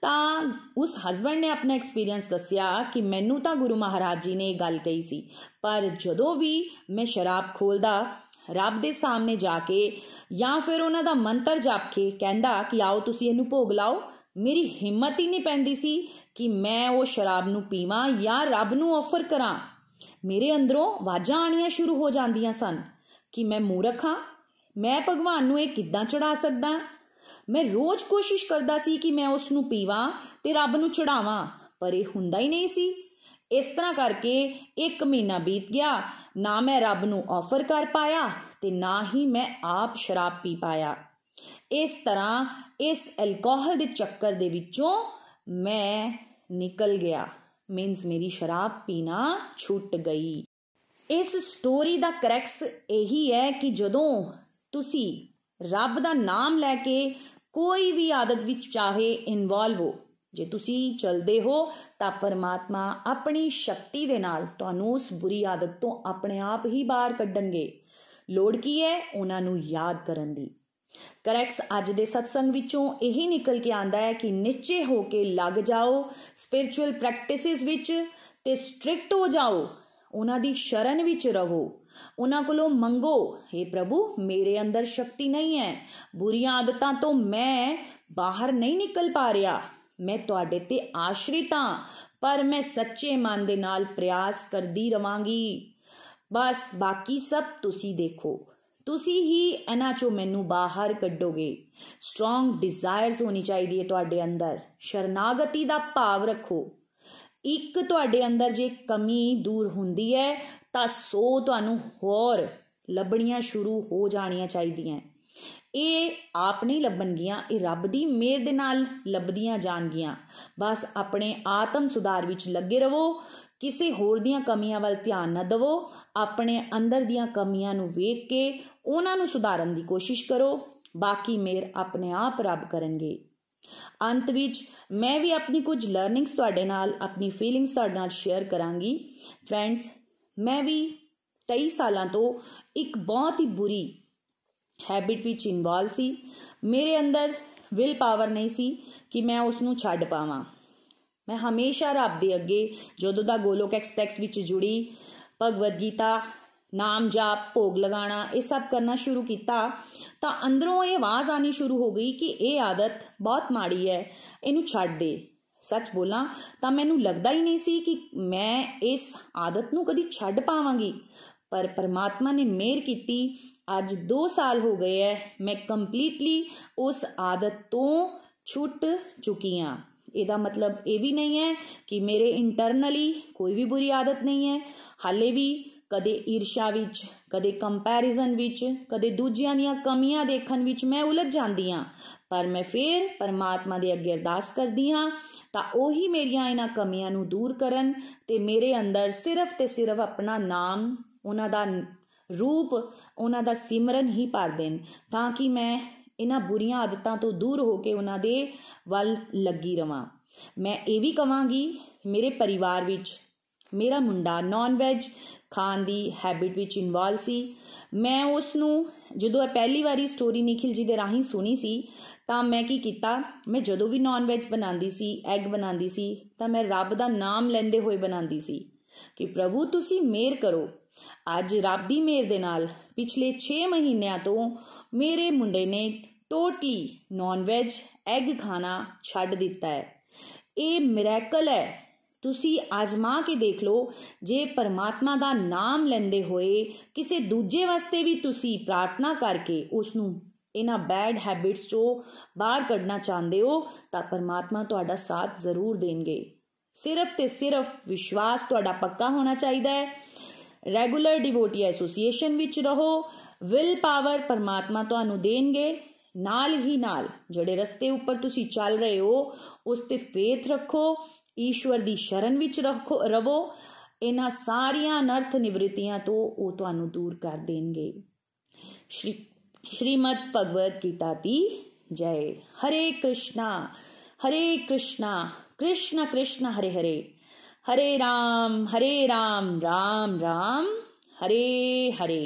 ਤਾਂ ਉਸ ਹਸਬੰਡ ਨੇ ਆਪਣਾ ਐਕਸਪੀਰੀਅੰਸ ਦੱਸਿਆ ਕਿ ਮੈਨੂੰ ਤਾਂ ਗੁਰੂ ਮਹਾਰਾਜ ਜੀ ਨੇ ਇਹ ਗੱਲ ਕਹੀ ਸੀ, ਪਰ ਜਦੋਂ ਵੀ ਮੈਂ ਸ਼ਰਾਬ ਖੋਲਦਾ, ਰੱਬ ਦੇ ਸਾਹਮਣੇ ਜਾ ਕੇ ਜਾਂ ਫਿਰ ਉਹਨਾਂ ਦਾ ਮੰਤਰ ਜਪ ਕੇ ਕਹਿੰਦਾ ਕਿ ਆਓ ਤੁਸੀਂ ਇਹਨੂੰ ਭੋਗ ਲਾਓ, ਮੇਰੀ ਹਿੰਮਤ ਹੀ ਨਹੀਂ ਪੈਂਦੀ ਸੀ ਕਿ ਮੈਂ ਉਹ ਸ਼ਰਾਬ ਨੂੰ ਪੀਵਾਂ ਜਾਂ ਰੱਬ ਨੂੰ ਆਫਰ ਕਰਾਂ। ਮੇਰੇ ਅੰਦਰੋਂ ਆਵਾਜ਼ਾਂ ਆਣੀਆਂ ਸ਼ੁਰੂ ਹੋ ਜਾਂਦੀਆਂ ਸਨ ਕਿ ਮੈਂ ਮੂਰਖ ਹਾਂ, ਮੈਂ ਭਗਵਾਨ ਨੂੰ ਇਹ ਕਿੱਦਾਂ ਚੜਾ ਸਕਦਾ? ਮੈਂ ਰੋਜ਼ ਕੋਸ਼ਿਸ਼ ਕਰਦਾ ਸੀ ਕਿ ਮੈਂ ਉਸ ਨੂੰ ਪੀਵਾਂ ਤੇ ਰੱਬ ਨੂੰ ਚੜਾਵਾਂ, ਪਰ ਇਹ ਹੁੰਦਾ ਹੀ ਨਹੀਂ ਸੀ। ਇਸ ਤਰ੍ਹਾਂ ਕਰਕੇ 1 ਮਹੀਨਾ ਬੀਤ ਗਿਆ, ਨਾ ਮੈਂ ਰੱਬ ਨੂੰ ਆਫਰ ਕਰ ਪਾਇਆ ਤੇ ਨਾ ਹੀ ਮੈਂ ਆਪ ਸ਼ਰਾਬ ਪੀ ਪਾਇਆ। ਇਸ ਤਰ੍ਹਾਂ ਇਸ ਐਲਕੋਹਲ ਦੇ ਚੱਕਰ ਦੇ ਵਿੱਚੋਂ ਮੈਂ ਨਿਕਲ ਗਿਆ। ਮੀਨਸ ਮੇਰੀ ਸ਼ਰਾਬ ਪੀਣਾ ਛੁੱਟ ਗਈ। ਇਸ ਸਟੋਰੀ ਦਾ ਕਰੈਕਸ ਇਹੀ ਹੈ ਕਿ ਜਦੋਂ ਤੁਸੀਂ ਰੱਬ ਦਾ ਨਾਮ ਲੈ ਕੇ ਕੋਈ ਵੀ ਆਦਤ ਵਿੱਚ ਚਾਹੇ ਇਨਵੋਲਵ ਹੋ। ਜੇ ਤੁਸੀਂ ਚਲਦੇ ਹੋ, ਤਾਂ ਪਰਮਾਤਮਾ ਆਪਣੀ ਸ਼ਕਤੀ ਦੇ ਨਾਲ ਤੁਹਾਨੂੰ ਉਸ ਬੁਰੀ ਆਦਤ ਤੋਂ ਆਪਣੇ ਆਪ ਹੀ ਬਾਹਰ ਕੱਢਣਗੇ। ਲੋੜ ਕੀ ਹੈ ਉਹਨਾਂ ਨੂੰ ਯਾਦ ਕਰਨ ਦੀ। ਕਰੈਕਸ ਅੱਜ ਦੇ ਸਤਸੰਗ ਵਿੱਚੋਂ ਇਹੀ ਨਿਕਲ ਕੇ ਆਂਦਾ ਹੈ ਕਿ ਨਿਸ਼ਚੇ ਹੋ ਕੇ ਲੱਗ ਜਾਓ ਸਪਿਰਚੁਅਲ ਪ੍ਰੈਕਟਿਸਿਸ ਵਿੱਚ ਤੇ ਸਟ੍ਰਿਕਟ ਹੋ ਜਾਓ। ਉਹਨਾਂ ਦੀ ਸ਼ਰਨ ਵਿੱਚ ਰਹੋ। ਉਹਨਾਂ ਕੋਲੋਂ ਮੰਗੋ हे ਪ੍ਰਭੂ, ਮੇਰੇ ਅੰਦਰ ਸ਼ਕਤੀ ਨਹੀਂ ਹੈ। ਬੁਰੀਆਂ ਆਦਤਾਂ ਤੋਂ ਮੈਂ ਬਾਹਰ ਨਹੀਂ ਨਿਕਲ ਪਾ ਰਿਹਾ। ਮੈਂ ਤੁਹਾਡੇ ਤੇ ਆਸ਼ਰਿਤ ਹਾਂ, ਪਰ ਮੈਂ ਸੱਚੇ ਮਨ ਦੇ ਨਾਲ ਪ੍ਰਯਾਸ ਕਰਦੀ ਰਵਾਂਗੀ। ਬਸ ਬਾਕੀ ਸਭ ਤੁਸੀਂ ਦੇਖੋ। ਤੁਸੀਂ ਹੀ ਇਹਨਾਂ ਚੋਂ ਮੈਨੂੰ ਬਾਹਰ ਕੱਢੋਗੇ। ਸਟਰੋਂਗ ਡਿਜ਼ਾਇਰਸ ਹੋਣੀ ਚਾਹੀਦੀ ਹੈ ਤੁਹਾਡੇ ਅੰਦਰ। ਸ਼ਰਨਾਗਤੀ ਦਾ ਭਾਵ ਰੱਖੋ। ਇੱਕ ਤੁਹਾਡੇ ਅੰਦਰ ਜੇ ਕਮੀ ਦੂਰ ਹੁੰਦੀ ਹੈ, ਤਾਂ ਸੋ ਤੁਹਾਨੂੰ ਹੋਰ ਲੱਭਣੀਆਂ ਸ਼ੁਰੂ ਹੋ ਜਾਣੀਆਂ ਚਾਹੀਦੀਆਂ। ਇਹ ਆਪ ਨਹੀਂ ਲੱਭਣਗੀਆਂ, ਇਹ ਰੱਬ ਦੀ ਮਿਹਰ ਦੇ ਨਾਲ ਲੱਭਦੀਆਂ ਜਾਣਗੀਆਂ। ਬਸ ਆਪਣੇ ਆਤਮ ਸੁਧਾਰ ਵਿੱਚ ਲੱਗੇ ਰਹੋ, ਕਿਸੇ ਹੋਰ ਦੀਆਂ ਕਮੀਆਂ ਵੱਲ ਧਿਆਨ ਨਾ ਦਿਵੋ, ਆਪਣੇ ਅੰਦਰ ਦੀਆਂ ਕਮੀਆਂ ਨੂੰ ਵੇਖ ਕੇ ਉਹਨਾਂ ਨੂੰ ਸੁਧਾਰਨ ਦੀ ਕੋਸ਼ਿਸ਼ ਕਰੋ, ਬਾਕੀ ਮੇਰ ਆਪਣੇ ਆਪ ਰੱਬ ਕਰਨਗੇ। ਅੰਤ ਵਿੱਚ ਮੈਂ ਵੀ ਆਪਣੀ ਕੁਝ ਲਰਨਿੰਗਸ ਤੁਹਾਡੇ ਨਾਲ, ਆਪਣੀ ਫੀਲਿੰਗਸ ਤੁਹਾਡੇ ਨਾਲ ਸ਼ੇਅਰ ਕਰਾਂਗੀ। ਫਰੈਂਡਸ ਮੈਂ ਵੀ 23 ਸਾਲਾਂ ਤੋਂ ਇੱਕ ਬਹੁਤ ਹੀ ਬੁਰੀ ਹੈਬਿਟ ਵਿੱਚ ਇਨਵੋਲ ਸੀ। ਮੇਰੇ ਅੰਦਰ ਵਿਲ ਪਾਵਰ ਨਹੀਂ ਸੀ ਕਿ ਮੈਂ ਉਸ ਨੂੰ ਛੱਡ ਪਾਵਾਂ। ਮੈਂ ਹਮੇਸ਼ਾ ਰੱਬ ਦੇ ਅੱਗੇ, ਜਦੋਂ ਦਾ ਗੋਲੋਕ ਐਕਸਪ੍ਰੈਸ ਵਿੱਚ ਜੁੜੀ, ਭਗਵਦ ਗੀਤਾ ਨਾਮ ਜਾਪ, ਭੋਗ ਲਗਾਉਣਾ, ਇਹ ਸਭ ਕਰਨਾ ਸ਼ੁਰੂ ਕੀਤਾ, ਤਾਂ ਅੰਦਰੋਂ ਇਹ ਆਵਾਜ਼ ਆਣੀ ਸ਼ੁਰੂ ਹੋ ਗਈ ਕਿ ਇਹ ਆਦਤ ਬਹੁਤ ਮਾੜੀ ਹੈ, ਇਹਨੂੰ ਛੱਡ ਦੇ। ਸੱਚ ਬੋਲਾਂ, ਤਾਂ ਮੈਨੂੰ ਲੱਗਦਾ ਹੀ ਨਹੀਂ ਸੀ ਕਿ ਮੈਂ ਇਸ ਆਦਤ ਨੂੰ ਕਦੀ ਛੱਡ ਪਾਵਾਂਗੀ। ਪਰ ਪਰਮਾਤਮਾ ਨੇ ਮਿਹਰ ਕੀਤੀ, ਅੱਜ 2 ਸਾਲ ਹੋ ਗਏ ਐ, ਮੈਂ ਕੰਪਲੀਟਲੀ ਉਸ ਆਦਤ ਤੋਂ ਛੁੱਟ ਚੁੱਕੀ ਹਾਂ। ਇਹਦਾ ਮਤਲਬ ਇਹ ਵੀ ਨਹੀਂ ਹੈ ਕਿ ਮੇਰੇ ਇੰਟਰਨਲੀ ਕੋਈ ਵੀ ਬੁਰੀ ਆਦਤ ਨਹੀਂ ਹੈ, ਹਾਲੇ ਵੀ ਕਦੇ ਈਰਸ਼ਾ ਵਿੱਚ, ਕਦੇ ਕੰਪੈਰੀਜ਼ਨ ਵਿੱਚ, ਕਦੇ ਦੂਜਿਆਂ ਦੀਆਂ ਕਮੀਆਂ ਦੇਖਣ ਵਿੱਚ ਮੈਂ ਉਲਝ ਜਾਂਦੀ ਹਾਂ। ਪਰ ਮੈਂ ਫੇਰ ਪਰਮਾਤਮਾ ਦੇ ਅੱਗੇ ਅਰਦਾਸ ਕਰਦੀ ਹਾਂ, ਤਾਂ ਉਹੀ ਮੇਰੀਆਂ ਇਹਨਾਂ ਕਮੀਆਂ ਨੂੰ ਦੂਰ ਕਰਨ ਤੇ ਮੇਰੇ ਅੰਦਰ ਸਿਰਫ ਤੇ ਸਿਰਫ ਆਪਣਾ ਨਾਮ, ਉਹਨਾਂ ਦਾ ਰੂਪ, ਉਹਨਾਂ ਦਾ ਸਿਮਰਨ ਹੀ ਭਰ ਦੇਣ, ਤਾਂ ਕਿ ਮੈਂ ਇਹਨਾਂ ਬੁਰੀਆਂ ਆਦਤਾਂ ਤੋਂ ਦੂਰ ਹੋ ਕੇ ਉਹਨਾਂ ਦੇ ਵੱਲ ਲੱਗੀ ਰਵਾਂ। ਮੈਂ ਇਹ ਵੀ ਕਵਾਂਗੀ, ਮੇਰੇ ਪਰਿਵਾਰ ਵਿੱਚ ਮੇਰਾ ਮੁੰਡਾ ਨਾਨ ਵੈਜ ਖਾਣ ਦੀ ਹੈਬਿਟ ਵਿੱਚ ਇਨਵੋਲ ਸੀ। ਮੈਂ ਉਸ ਨੂੰ ਜਦੋਂ ਇਹ ਪਹਿਲੀ ਵਾਰੀ ਸਟੋਰੀ ਨikhil ਜੀ ਦੇ ਰਾਹੀਂ ਸੁਣੀ ਸੀ, ਤਾਂ ਮੈਂ ਕੀ ਕੀਤਾ, ਮੈਂ ਜਦੋਂ ਵੀ ਨਾਨ ਵੈਜ ਬਣਾਉਂਦੀ ਸੀ ਐਗ ਬਣਾਉਂਦੀ ਸੀ, ਤਾਂ ਮੈਂ ਰੱਬ ਦਾ ਨਾਮ ਲੈਂਦੇ ਹੋਏ ਬਣਾਉਂਦੀ ਸੀ ਕਿ ਪ੍ਰਭੂ ਤੁਸੀਂ ਮਿਹਰ ਕਰੋ। ਅੱਜ ਰੱਬ ਦੀ ਮਿਹਰ ਦੇ ਨਾਲ ਪਿਛਲੇ 6 ਮਹੀਨਿਆਂ ਤੋਂ ਮੇਰੇ ਮੁੰਡੇ ਨੇ ਟੋਟਲੀ ਨਾਨ ਵੈਜ ਐਗ ਖਾਣਾ ਛੱਡ ਦਿੱਤਾ ਹੈ। ਇਹ ਮਿਰੈਕਲ ਹੈ। ਤੁਸੀਂ ਆਜ਼ਮਾ ਕੇ ਦੇਖ ਲਓ, ਜੇ ਪਰਮਾਤਮਾ ਦਾ ਨਾਮ ਲੈਂਦੇ ਹੋਏ ਕਿਸੇ ਦੂਜੇ ਵਾਸਤੇ ਵੀ ਤੁਸੀਂ ਪ੍ਰਾਰਥਨਾ ਕਰਕੇ ਉਸ ਨੂੰ ਇਹਨਾਂ ਬੈਡ ਹੈਬਿਟਸ ਚੋਂ ਬਾਹਰ ਕੱਢਣਾ ਚਾਹੁੰਦੇ ਹੋ, ਤਾਂ ਪਰਮਾਤਮਾ ਤੁਹਾਡਾ ਸਾਥ ਜ਼ਰੂਰ ਦੇਣਗੇ। ਸਿਰਫ ਤੇ ਸਿਰਫ ਵਿਸ਼ਵਾਸ ਤੁਹਾਡਾ ਪੱਕਾ ਹੋਣਾ ਚਾਹੀਦਾ ਹੈ। ਰੈਗੂਲਰ ਡਿਵੋਟੀ ਐਸੋਸੀਏਸ਼ਨ ਵਿੱਚ ਰਹੋ ਵਿਲ ਪਾਵਰ ਪਰਮਾਤਮਾ ਤੁਹਾਨੂੰ ਦੇਣਗੇ। ਨਾਲ ਹੀ ਨਾਲ, ਜਿਹੜੇ ਰਸਤੇ ਉੱਪਰ ਤੁਸੀਂ ਚੱਲ ਰਹੇ ਹੋ, ਉਸ ਤੇ ਫੇਥ ਰੱਖੋ। ਈਸ਼ਵਰ ਦੀ ਸ਼ਰਨ ਵਿੱਚ ਰੱਖੋ ਰਵੋ ਇਹਨਾਂ ਸਾਰੀਆਂ ਅਨਰਥ ਨਿਵਰਤੀਆਂ ਤੋਂ ਉਹ ਤੁਹਾਨੂੰ ਦੂਰ ਕਰ ਦੇਣਗੇ ਸ਼੍ਰੀ श्रीमद् भगवद गीता दी जय हरे कृष्णा हरे कृष्णा कृष्ण कृष्ण हरे हरे हरे राम हरे राम राम राम हरे हरे